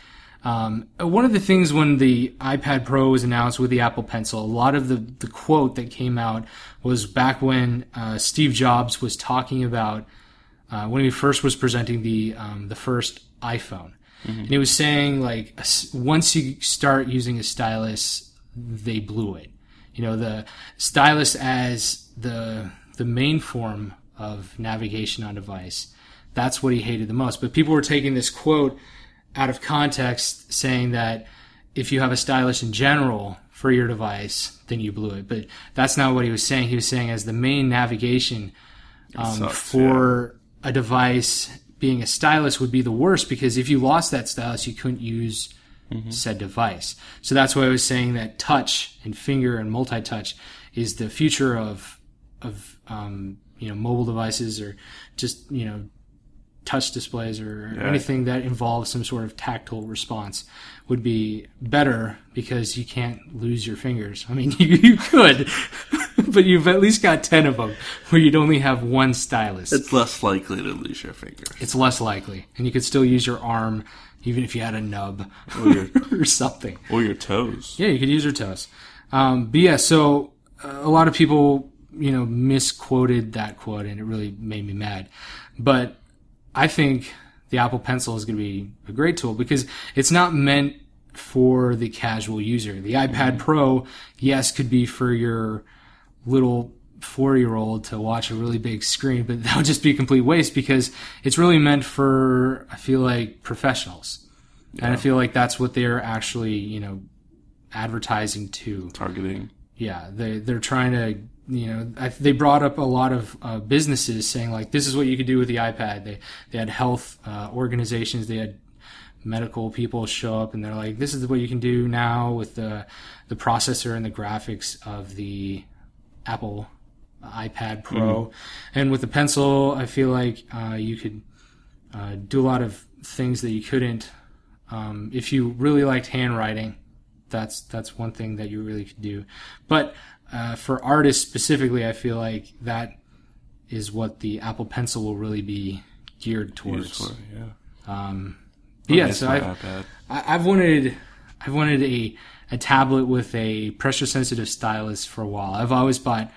Um, one of the things when the iPad Pro was announced with the Apple Pencil, a lot of the, the quote that came out was back when uh, Steve Jobs was talking about uh, when he first was presenting the um, the first iPhone, and he was saying like once you start using a stylus, they blew it. You know the stylus as the the main form of navigation on device. That's what he hated the most. But people were taking this quote out of context, saying that if you have a stylus in general for your device, then you blew it. But that's not what he was saying. He was saying as the main navigation um, sucks, for a device being a stylus would be the worst because if you lost that stylus, you couldn't use said device. So that's why I was saying that touch and finger and multi-touch is the future of of um, you know mobile devices or just you know touch displays or Yeah. anything that involves some sort of tactile response would be better because you can't lose your fingers. I mean, you, you could, but you've at least got 10 of them where you'd only have one stylus. It's less likely to lose your fingers. it's less likely. And you could still use your arm even if you had a nub Or your, or something. or your toes. Yeah, you could use your toes. Um, but yeah, so uh, a lot of people, you know, misquoted that quote and it really made me mad. But I think the Apple Pencil is going to be a great tool because it's not meant for the casual user. The iPad mm-hmm. Pro, yes, could be for your little four year old to watch a really big screen, but that would just be a complete waste because it's really meant for, I feel like, professionals. And I feel like that's what they're actually, you know, advertising to. Targeting. Yeah, they they're trying to you know I, they brought up a lot of uh, businesses saying like this is what you could do with the iPad. They they had health uh, organizations, they had medical people show up and they're like this is what you can do now with the the processor and the graphics of the Apple iPad Pro, and with the pencil, I feel like uh, you could uh, do a lot of things that you couldn't um, if you really liked handwriting that's that's one thing that you really could do. But uh, for artists specifically, I feel like that is what the Apple Pencil will really be geared towards. For, yeah. Um, yeah, so I've, iPad. I've wanted I've wanted a a tablet with a pressure sensitive stylus for a while. I've always bought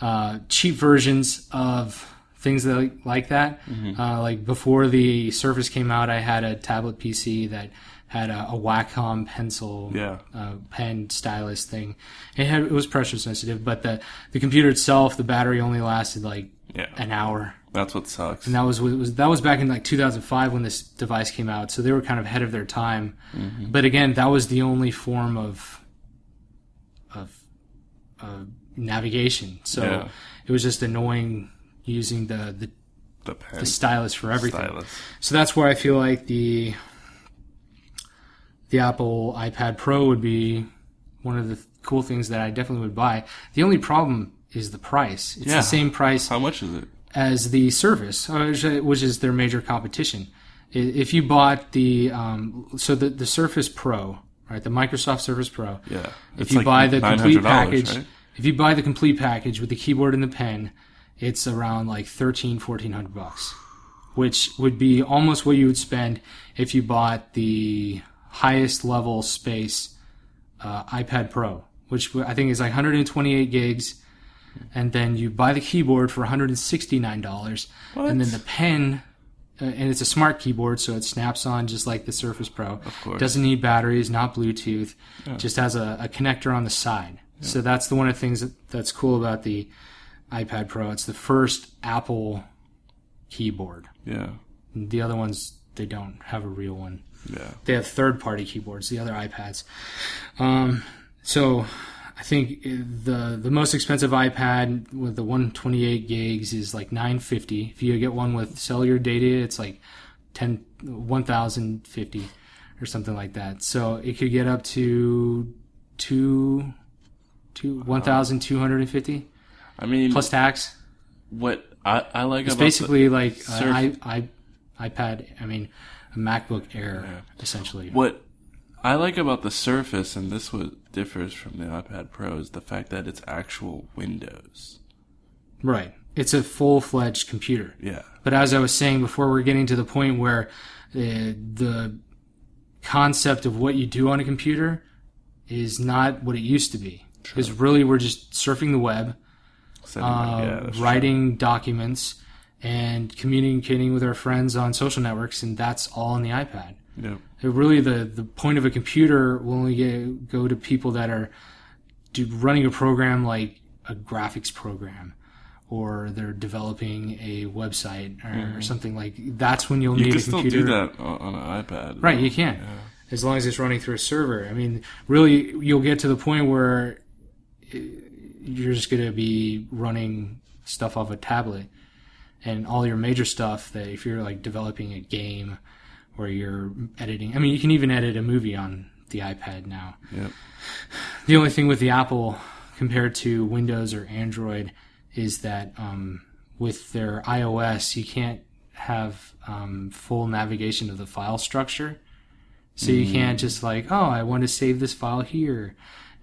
uh, cheap versions of things that like that. Uh, like before the Surface came out, I had a tablet PC that had a, a Wacom pencil Yeah. uh, pen stylus thing. It had it was pressure sensitive, but the the computer itself, the battery only lasted like Yeah. an hour. That's what sucks. And that was was that was back in like 2005 when this device came out, so they were kind of ahead of their time. Mm-hmm. But again, that was the only form of of uh, navigation. So Yeah. it was just annoying using the, the the the stylus for everything. Stylus. So that's where I feel like the the Apple iPad Pro would be one of the cool things that I definitely would buy. The only problem is the price. It's Yeah. the same price How much is it? as the Surface, uh, which- which is their major competition. If you bought the um, so the the Surface Pro, right, the Microsoft Surface Pro, Yeah. if you like buy the complete package, right? if you buy the complete package with the keyboard and the pen, it's around like 13 1400 bucks, which would be almost what you would spend if you bought the highest level space uh, iPad Pro, which I think is like 128 gigs. And then you buy the keyboard for $169. And then the pen, uh, and it's a smart keyboard, so it snaps on just like the Surface Pro. Of course. Doesn't need batteries, not Bluetooth. Just has a, a connector on the side. So that's the one of the things that, that's cool about the iPad Pro. It's the first Apple keyboard. Yeah. The other ones, they don't have a real one Yeah. they have third party keyboards, the other iPads. Um, so I think the the most expensive iPad with the 128 gigs is like 950. If you get one with cellular data, it's like 10 1050 or something like that. So it could get up to two two 1250 I mean, plus tax. what I, I like It's about basically like Surf- I, I, iPad. I mean, a MacBook Air essentially. what I like about the Surface, and this what differs from the iPad Pro, is the fact that it's actual Windows. Right. It's a full fledged computer. Yeah. But as I was saying before, we're getting to the point where uh, the concept of what you do on a computer is not what it used to be. Because really, we're just surfing the web, uh, yeah, that's true. writing documents, and communicating with our friends on social networks, and that's all on the iPad. Yep. It really, the, the point of a computer will only get, go to people that are do, running a program like a graphics program, or they're developing a website or, or something like. That's when you'll Mm-hmm. You need can a still do that on, an iPad. Right, though. you can. As long as it's running through a server. I mean, really, you'll get to the point where uh, you're just going to be running stuff off a tablet. And all your major stuff that if you're like developing a game or you're editing, I mean, you can even edit a movie on the iPad now. Yep. The only thing with the Apple compared to Windows or Android is that um, with their iOS, you can't have um, full navigation of the file structure. So you can't just like, oh, I want to save this file here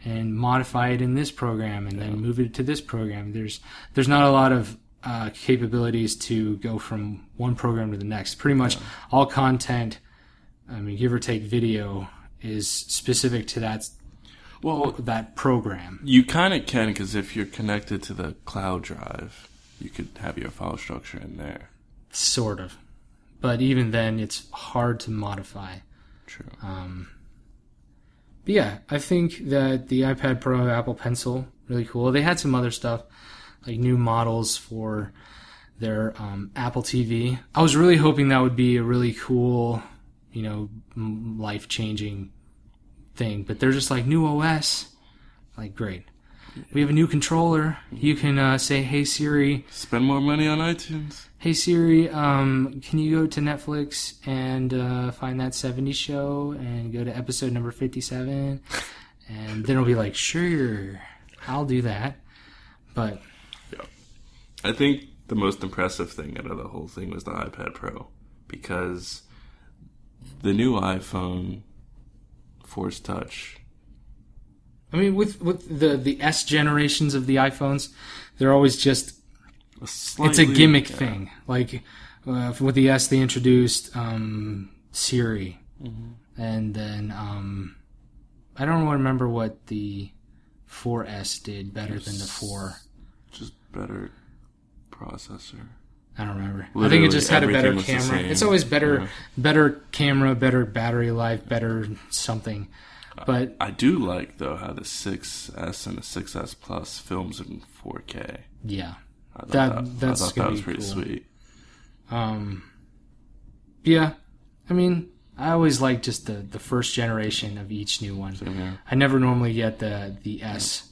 and modify it in this program and then move it to this program. There's there's not a lot of uh, capabilities to go from one program to the next. Pretty much all content, I mean, give or take video, is specific to that Well, that program. you kind of can because if you're connected to the cloud drive, you could have your file structure in there. Sort of. But even then, it's hard to modify. True. Um, But yeah, I think that the iPad Pro, Apple Pencil, really cool. They had some other stuff, like new models for their um, Apple TV. I was really hoping that would be a really cool, you know, life changing thing. But they're just like new OS. Like, great. We have a new controller. You can uh, say, "Hey Siri, Spend more money on iTunes. hey Siri, um, can you go to Netflix and uh, find that 70s show and go to episode number 57? And then it'll be like, sure, I'll do that. But I think the most impressive thing out of the whole thing was the iPad Pro because the new iPhone Force Touch. I mean, with with the the S generations of the iPhones, they're always just a it's a gimmick yeah, thing. Like uh, with the S, they introduced um, Siri, and then um, I don't remember what the 4S did better than the 4. Just better processor. I don't remember. I think it just had a better everything was the camera. It's always better, Yeah. better camera, better battery life, better something. But I do like though how the 6S and the 6S Plus films in 4K. yeah, I thought That- that, that's I thought that was be pretty cool. sweet. um, yeah. I mean, I always like just the the first generation of each new one. I never normally get the the S.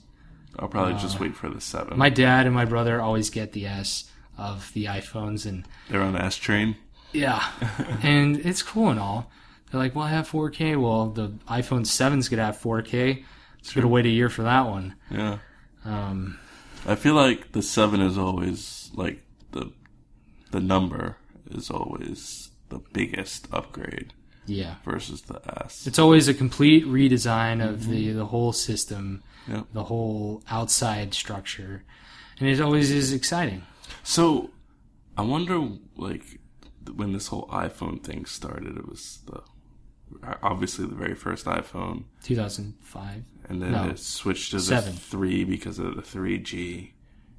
I'll probably just wait for the 7. Uh, My dad and my brother always get the S of the iPhones, and They're on the S train. yeah, and it's cool and all. They're like, "Well, I have 4K." Well, the iPhone 7's gonna have 4K. Just gotta wait a year for that one. Yeah. Um, I feel like the 7 is always like the the number is always the biggest upgrade yeah, versus the S. it's always a complete redesign of the the whole system, Yep. the whole outside structure, and it always is exciting. So, I wonder, like, when this whole iPhone thing started, it was the obviously the very first iPhone, 2005. and then No. it switched to the Seven. three because of the 3G,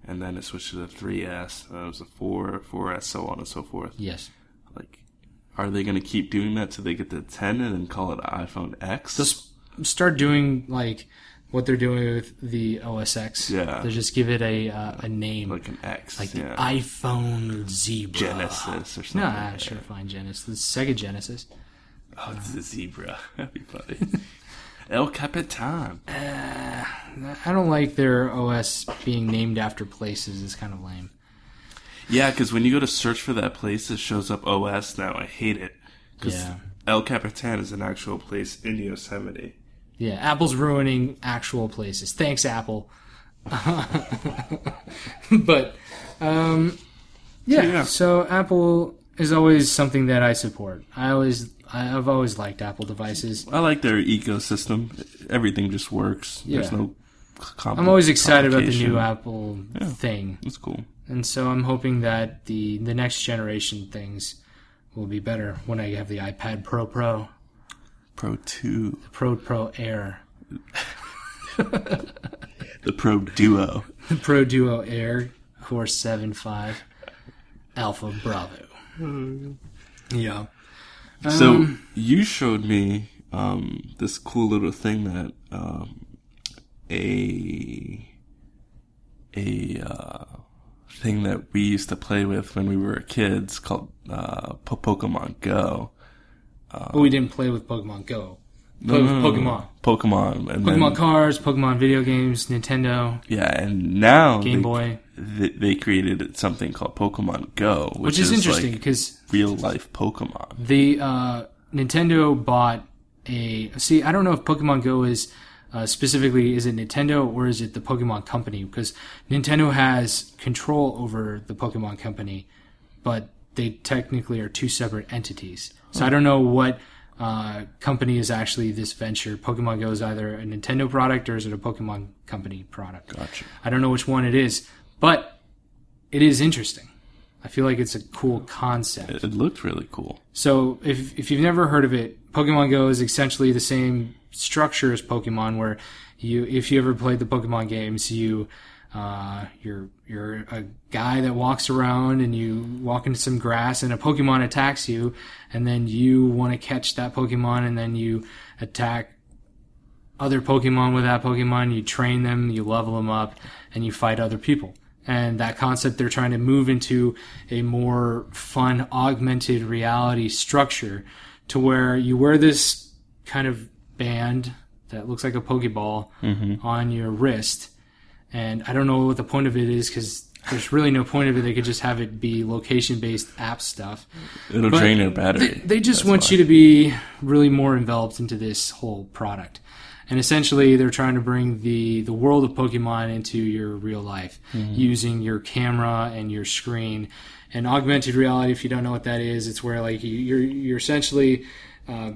and then it switched to the 3S, and it was a four, 4S, so on and so forth. Yes. Like, are they going to keep doing that till they get to 10 and then call it iPhone X? Just start doing like what they're doing with the OS X. Yeah. They just give it a uh, a name like, like an X, like yeah. iPhone Zebra. Genesis or something. No, like that. sure, fine Genesis. The Sega Genesis. Oh, it's a zebra. That'd be funny. El Capitan. I don't like their OS being named after places. It's kind of lame. Yeah, because when you go to search for that place, it shows up OS now. I hate it. 'Cause Yeah. El Capitan is an actual place in Yosemite. Yeah, Apple's ruining actual places. Thanks, Apple. but, um, yeah, yeah. So Apple is always something that I support. I always, I've always liked Apple devices. I like their ecosystem. Everything just works. There's Yeah. no compl- I'm always excited about the new Apple Yeah. thing, It's cool. and so I'm hoping that the the next generation things will be better when I have the iPad Pro Pro, Pro 2. The Pro Pro Air, The Pro Duo. the Pro Duo Air Core 7.5 Alpha Bravo. Yeah. So Um, you showed me um, this cool little thing that um, a a uh, thing that we used to play with when we were kids called uh, Pokemon Go. But we didn't play with Pokemon Go. Play with Pokemon. Pokemon, and Pokemon then, cards, Pokemon video games, Nintendo, yeah, and now Game they, Boy, they, they created something called Pokemon Go, which, which is interesting like because real life Pokemon. the uh, Nintendo bought a. See, I don't know if Pokemon Go is uh, specifically is it Nintendo or is it the Pokemon Company? Because Nintendo has control over the Pokemon Company, but they technically are two separate entities. So I don't know what uh, company is actually this venture. Pokemon Go is either a Nintendo product or is it a Pokemon Company product? Gotcha. I don't know which one it is, but it is interesting. I feel like it's a cool concept. It, it looked really cool. So if if you've never heard of it, Pokemon Go is essentially the same structure as Pokemon, where you if you ever played the Pokemon games, you uh, you're you're a guy that walks around and you walk into some grass and a Pokemon attacks you, and then you want to catch that Pokemon and then you attack other Pokemon with that Pokemon. You train them, you level them up, and you fight other people. And that concept they're trying to move into a more fun, augmented reality structure to where you wear this kind of band that looks like a Pokeball on your wrist. And I don't know what the point of it is because there's really no point of it. They could just have it be location based app stuff. It'll But drain your battery. They, they just That's want why. you to be really more enveloped into this whole product. And essentially, they're trying to bring the, the world of Pokemon into your real life Mm-hmm. using your camera and your screen. And augmented reality, if you don't know what that is, it's where like you, you're you're essentially uh,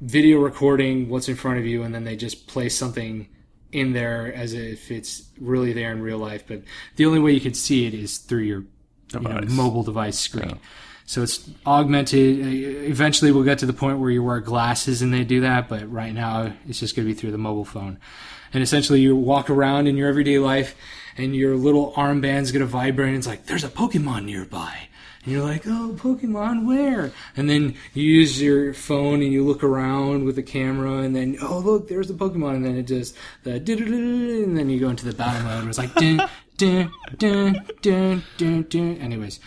video recording what's in front of you, and then they just place something in there as if it's really there in real life. But the only way you can see it is through your you know, mobile device screen. So it's augmented. Eventually, we'll get to the point where you wear glasses and they do that, but right now it's just going to be through the mobile phone. And essentially, you walk around in your everyday life, and your little armband's gonna vibrate. And it's like there's a Pokemon nearby. And you're like, oh, Pokemon, where? And then you use your phone and you look around with the camera, and then, oh, look, there's the Pokemon. And then it does the, and then you go into the battle mode where it's like, dun, dun, dun, dun, dun, dun. Anyways.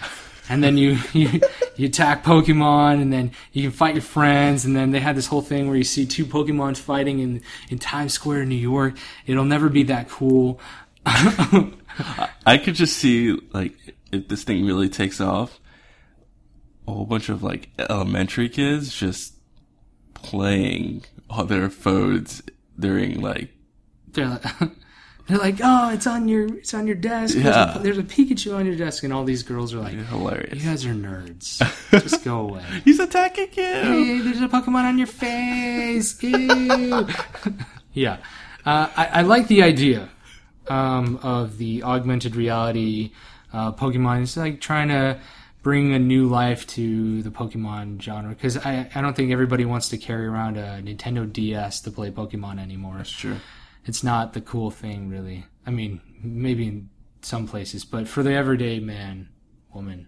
And then you, you you attack Pokemon, and then you can fight your friends. And then they had this whole thing where you see two Pokemon fighting in in Times Square, in New York. It'll never be that cool. I could just see like if this thing really takes off, a whole bunch of like elementary kids just playing on their phones during like they're like, they're like, oh, it's on your it's on your desk. There's, Yeah. a, there's a Pikachu on your desk, and all these girls are like, hilarious you guys are nerds. Just go away. He's attacking you. Hey, there's a Pokemon on your face. Ew. yeah, uh, I, I like the idea um, of the augmented reality uh, Pokemon. It's like trying to bring a new life to the Pokemon genre because I, I don't think everybody wants to carry around a Nintendo DS to play Pokemon anymore. That's true. It's not the cool thing, really. I mean, maybe in some places, but for the everyday man, woman,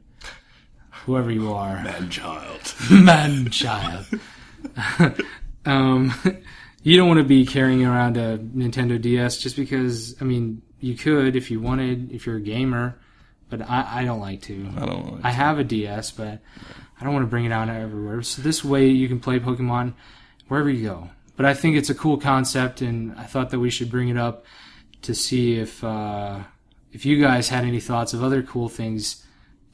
whoever you are, Man, child. man child. um, you don't want to be carrying around a Nintendo DS just because. I mean, you could if you wanted, if you're a gamer, but I, I don't like to. I don't know. I have a DS, but I don't want to bring it out everywhere. So this way, you can play Pokemon wherever you go. But I think it's a cool concept, and I thought that we should bring it up to see if uh, if you guys had any thoughts of other cool things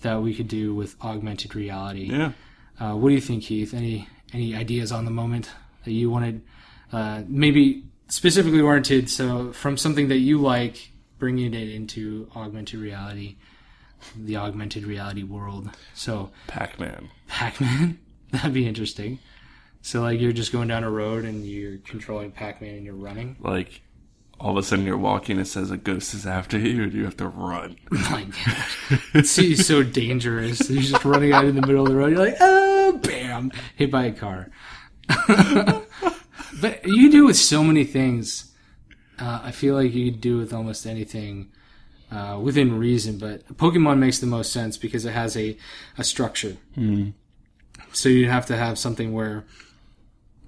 that we could do with augmented reality. yeah. Uh, what do you think, Keith? Any any ideas on the moment that you wanted? Uh, maybe specifically oriented, so from something that you like, bringing it into augmented reality, the augmented reality world. So Pac-Man. Pac-Man, that'd be interesting. So like you're just going down a road and you're controlling Pac-Man and you're running. Like, all of a sudden you're walking, it says a ghost is after you, and you have to run. My gosh, it's it's so dangerous. You're just running out in the middle of the road. You're like, oh, bam, hit by a car. but you do with so many things. Uh, I feel like you could do with almost anything uh, within reason. But Pokemon makes the most sense because it has a a structure. So you have to have something where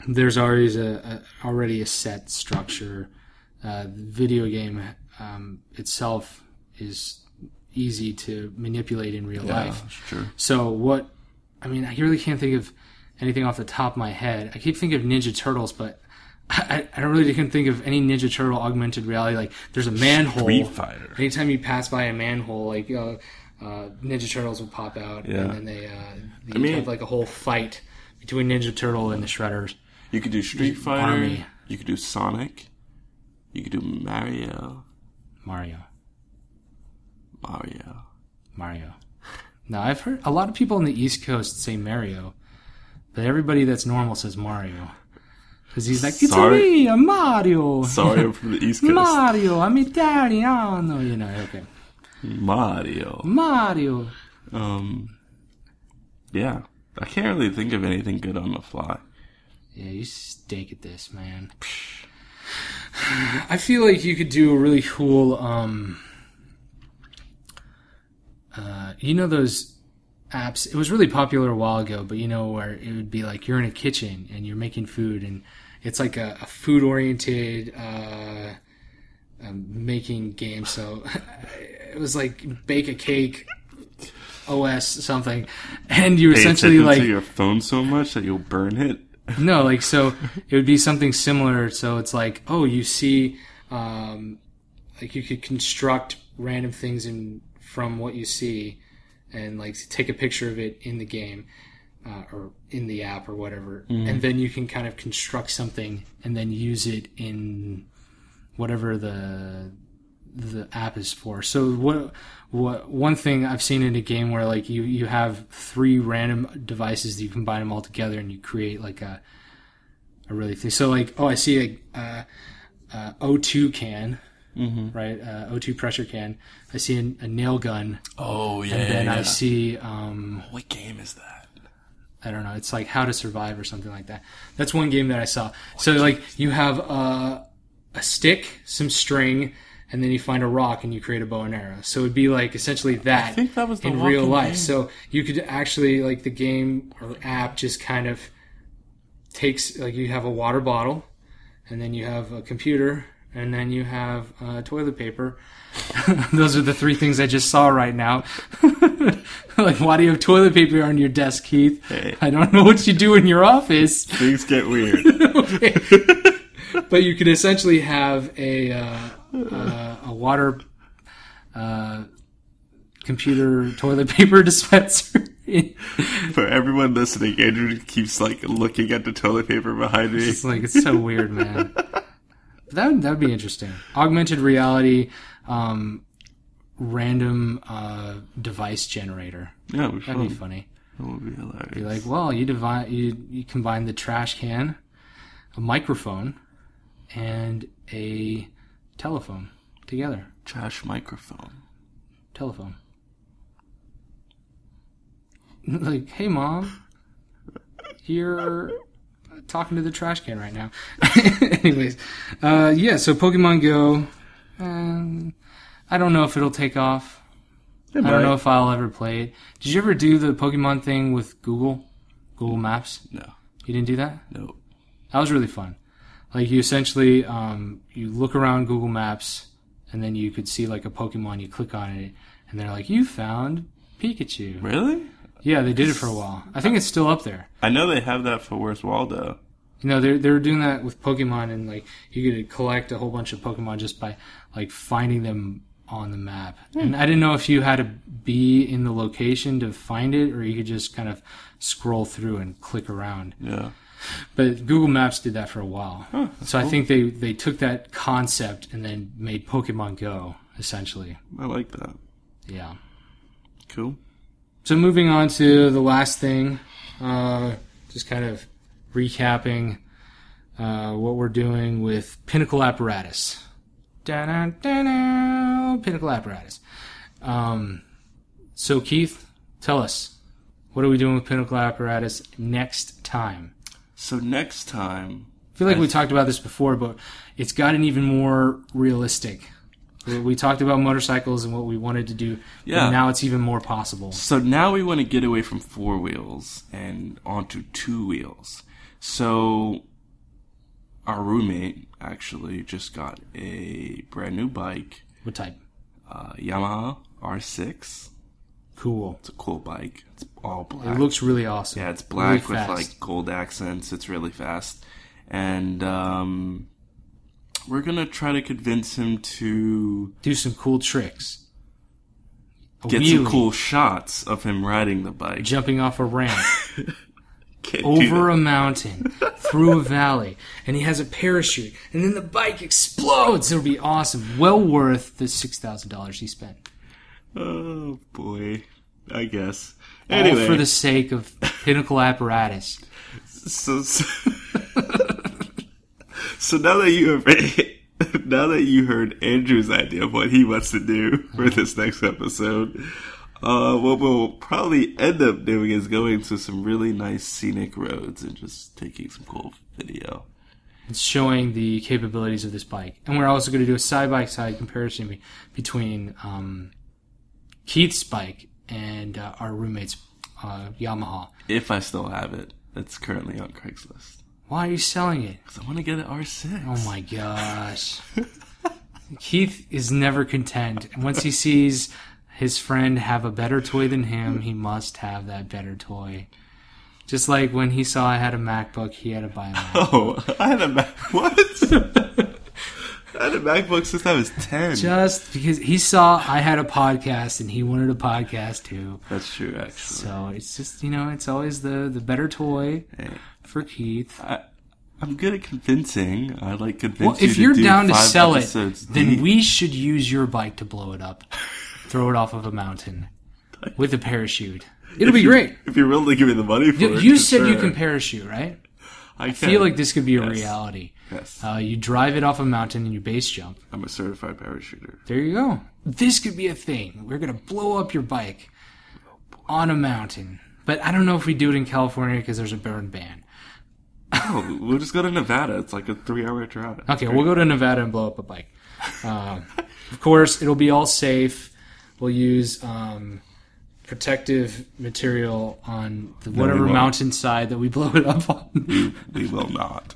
there's always a, a already a set structure. Uh, the video game um, itself is easy to manipulate in real Yeah, life. true. So what? I mean, I really can't think of anything off the top of my head. I keep thinking of Ninja Turtles, but I, I don't really can think of any Ninja Turtle augmented reality. Like there's a manhole. Street Fighter. Anytime you pass by a manhole, like uh, uh, Ninja Turtles will pop out, Yeah. and then they, uh, you I mean- have like a whole fight between Ninja Turtle and the Shredders. You could do Street Fighter. Army. You could do Sonic. You could do Mario. Mario, Mario. Mario. Now I've heard a lot of people on the East Coast say Mario, but everybody that's normal says Mario. Because he's like, it's Sorry. me, I'm Mario. Sorry, I'm from the East Coast. Mario, I'm Italiano, you know, okay. Mario. Mario. Um. Yeah, I can't really think of anything good on the fly. Yeah, you stink at this, man. I feel like you could do a really cool, um, uh, you know those apps. It was really popular a while ago, but you know where it would be like you're in a kitchen and you're making food, and it's like a, a food oriented uh, um, making game. So it was like bake a cake. OS something, and you essentially like your phone so much that you'll burn it. no, like so it would be something similar. So it's like, oh, you see, um, like you could construct random things in from what you see, and like take a picture of it in the game uh, or in the app or whatever, and then you can kind of construct something and then use it in whatever the the app is for. So what what one thing I've seen in a game where like you you have three random devices that you combine them all together and you create like a a really thing. So like oh I see a uh, uh, O2 can. Right, uh, O2 pressure can. I see a, a nail gun, Oh yeah. and then I see um, what game is that? I don't know. It's like How to Survive or something like that. That's one game that I saw. So like you have uh, a stick, some string, and then you find a rock and you create a bow and arrow. So it'd be like essentially that I think that was in real life. game. So you could actually like the game or app just kind of takes like you have a water bottle, and then you have a computer, and then you have uh, toilet paper. Those are the three things I just saw right now. like, why do you have toilet paper on your desk, Keith? Hey. I don't know what you do in your office. Things get weird. But you could essentially have a uh, uh, a water uh, computer toilet paper dispenser. For everyone listening, Andrew keeps like looking at the toilet paper behind me. It's like it's so weird, man. That would, that would be interesting. Augmented reality, um, random uh, device generator. Yeah, That'd be funny. That would be hilarious. Be like, well, you divide, you you combine the trash can, a microphone, and a telephone together. trash microphone. Telephone. Like, hey, mom, you're talking to the trash can right now. Anyways, uh, yeah. So Pokemon Go. Um, I don't know if it'll take off. I don't know if I'll ever play it. Did you ever do the Pokemon thing with Google? Google Maps? No, You didn't do that? no. That was really fun. Like you essentially, um, you look around Google Maps, and then you could see like a Pokemon. You click on it, and they're like, "You found Pikachu." Really? Yeah, they did it for a while. I think it's still up there. I know they have that for Where's Waldo. You know, they're they're doing that with Pokemon, and like you could collect a whole bunch of Pokemon just by like finding them on the map. Hmm. And I didn't know if you had to be in the location to find it, or you could just kind of scroll through and click around. Yeah. But Google Maps did that for a while. Huh, so I think they they took that concept and then made Pokemon Go essentially. I like that. Yeah. Cool. So moving on to the last thing, uh, just kind of recapping uh, what we're doing with Pinnacle Apparatus. Da-da-da-da, Pinnacle Apparatus. Um, so Keith, tell us, what are we doing with Pinnacle Apparatus next time? So next time, I feel like I- we talked about this before, but it's gotten even more realistic. We- talked about motorcycles and what we wanted to do, Yeah. now it's even more possible. So now we want to get away from four wheels and onto two wheels. So our roommate actually just got a brand new bike, What type? uh, Yamaha R6. Cool. It's a cool bike. It's all black. It looks really awesome. yeah, it's black Really with like gold accents. It's really fast, and um, we're gonna try to convince him to do some cool tricks. A get some cool shots of him riding the bike. jumping off a ramp, over a mountain, through a valley, and he has a parachute, and then the bike explodes. It'll be awesome. Well worth the six thousand dollars he spent. Oh boy, I guess. All Anyway, for the sake of Pinnacle Apparatus. so, so, so now that you have now that you heard Andrew's idea of what he wants to do for this next episode, uh, what we'll probably end up doing is going to some really nice scenic roads and just taking some cool video. It's showing the capabilities of this bike, and we're also going to do a side by side comparison between um, Keith's bike and uh, our roommate's uh, Yamaha. If I still have it, it's currently on Craigslist. Why are you selling it? Because I want to get an R6. Oh my gosh. Keith is never content. And once he sees his friend have a better toy than him, he must have that better toy. Just like when he saw I had a MacBook, he had to buy a Mac. Oh, I had a Mac. What? I had a MacBook since I was 10. Just because he saw I had a podcast and he wanted a podcast too. That's true, actually. So it's just, you know, it's always the, the better toy Hey, for Keith. I, I'm good at convincing. I like convincing. Well, if you're do down to sell it, then we should use your bike to blow it up. Throw it off of a mountain with a parachute. It'll be you- great. If you're willing to give me the money for You, it. you said you can parachute, right? I, I feel like this could be a reality. Yes. Uh, you drive it off a mountain and you base jump. I'm a certified parachuter. There you go. This could be a thing. We're gonna blow up your bike on a mountain. But I don't know if we do it in California because there's a burn ban. Oh, we'll just go to Nevada. It's like a three hour drive. Okay, we'll go to Nevada and blow up a bike. Uh, of course, it'll be all safe. We'll use um, protective material on the, whatever mountainside that we blow it up on. We will not.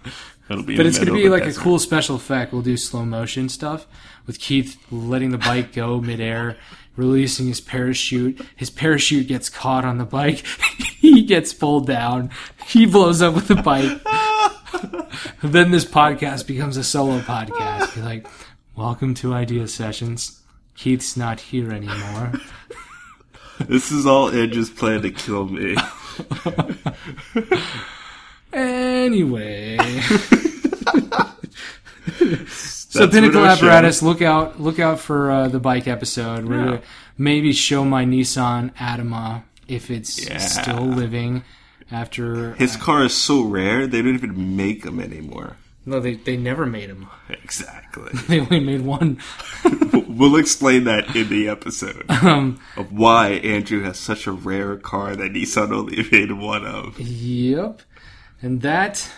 It'll be. But it's going to be like a cool special effect. We'll do slow motion stuff with Keith letting the bike go midair, releasing his parachute. His parachute gets caught on the bike. he gets pulled down. He blows up with the bike. then this podcast becomes a solo podcast. You're like, welcome to Idea Sessions. Keith's not here anymore. This is all Andrew's plan to kill me. Anyway. so Pinnacle our show- Apparatus, look out! Look out for uh, the bike episode. We're Yeah. gonna maybe show my Nissan Atima if it's Yeah. still living after. His car is so rare they don't even make them anymore. no, they they never made them. Exactly. They only made one. we'll explain that in the episode Um, of why Andrew has such a rare car that Nissan only made one of. yep, and that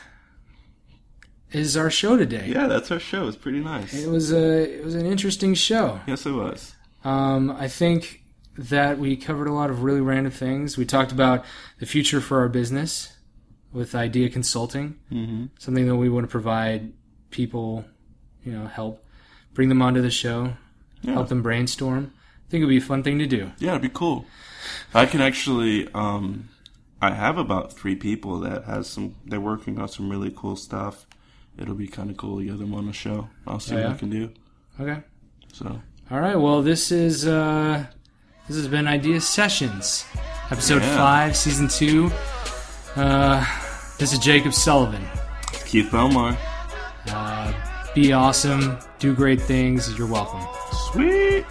is our show today. Yeah, that's our show. It's pretty nice. It was a it was an interesting show. Yes, it was. Um, I think that we covered a lot of really random things. We talked about the future for our business with Idea Consulting, Mm-hmm. something that we want to provide people, you know, help bring them onto the show, Yeah. help them brainstorm. I think it would be a fun thing to do. Yeah, it'd be cool. I can actually. Um, I have about three people that has some. They're working on some really cool stuff. It'll be kind of cool to get them on the show. I'll see Oh, what? I can do. Okay. So All right. Well, this is uh, this has been Idea Sessions, episode Yeah. five, season two. Uh, this is Jacob Sullivan. Keith Belmar. Uh, be awesome. Do great things. You're welcome. Sweet.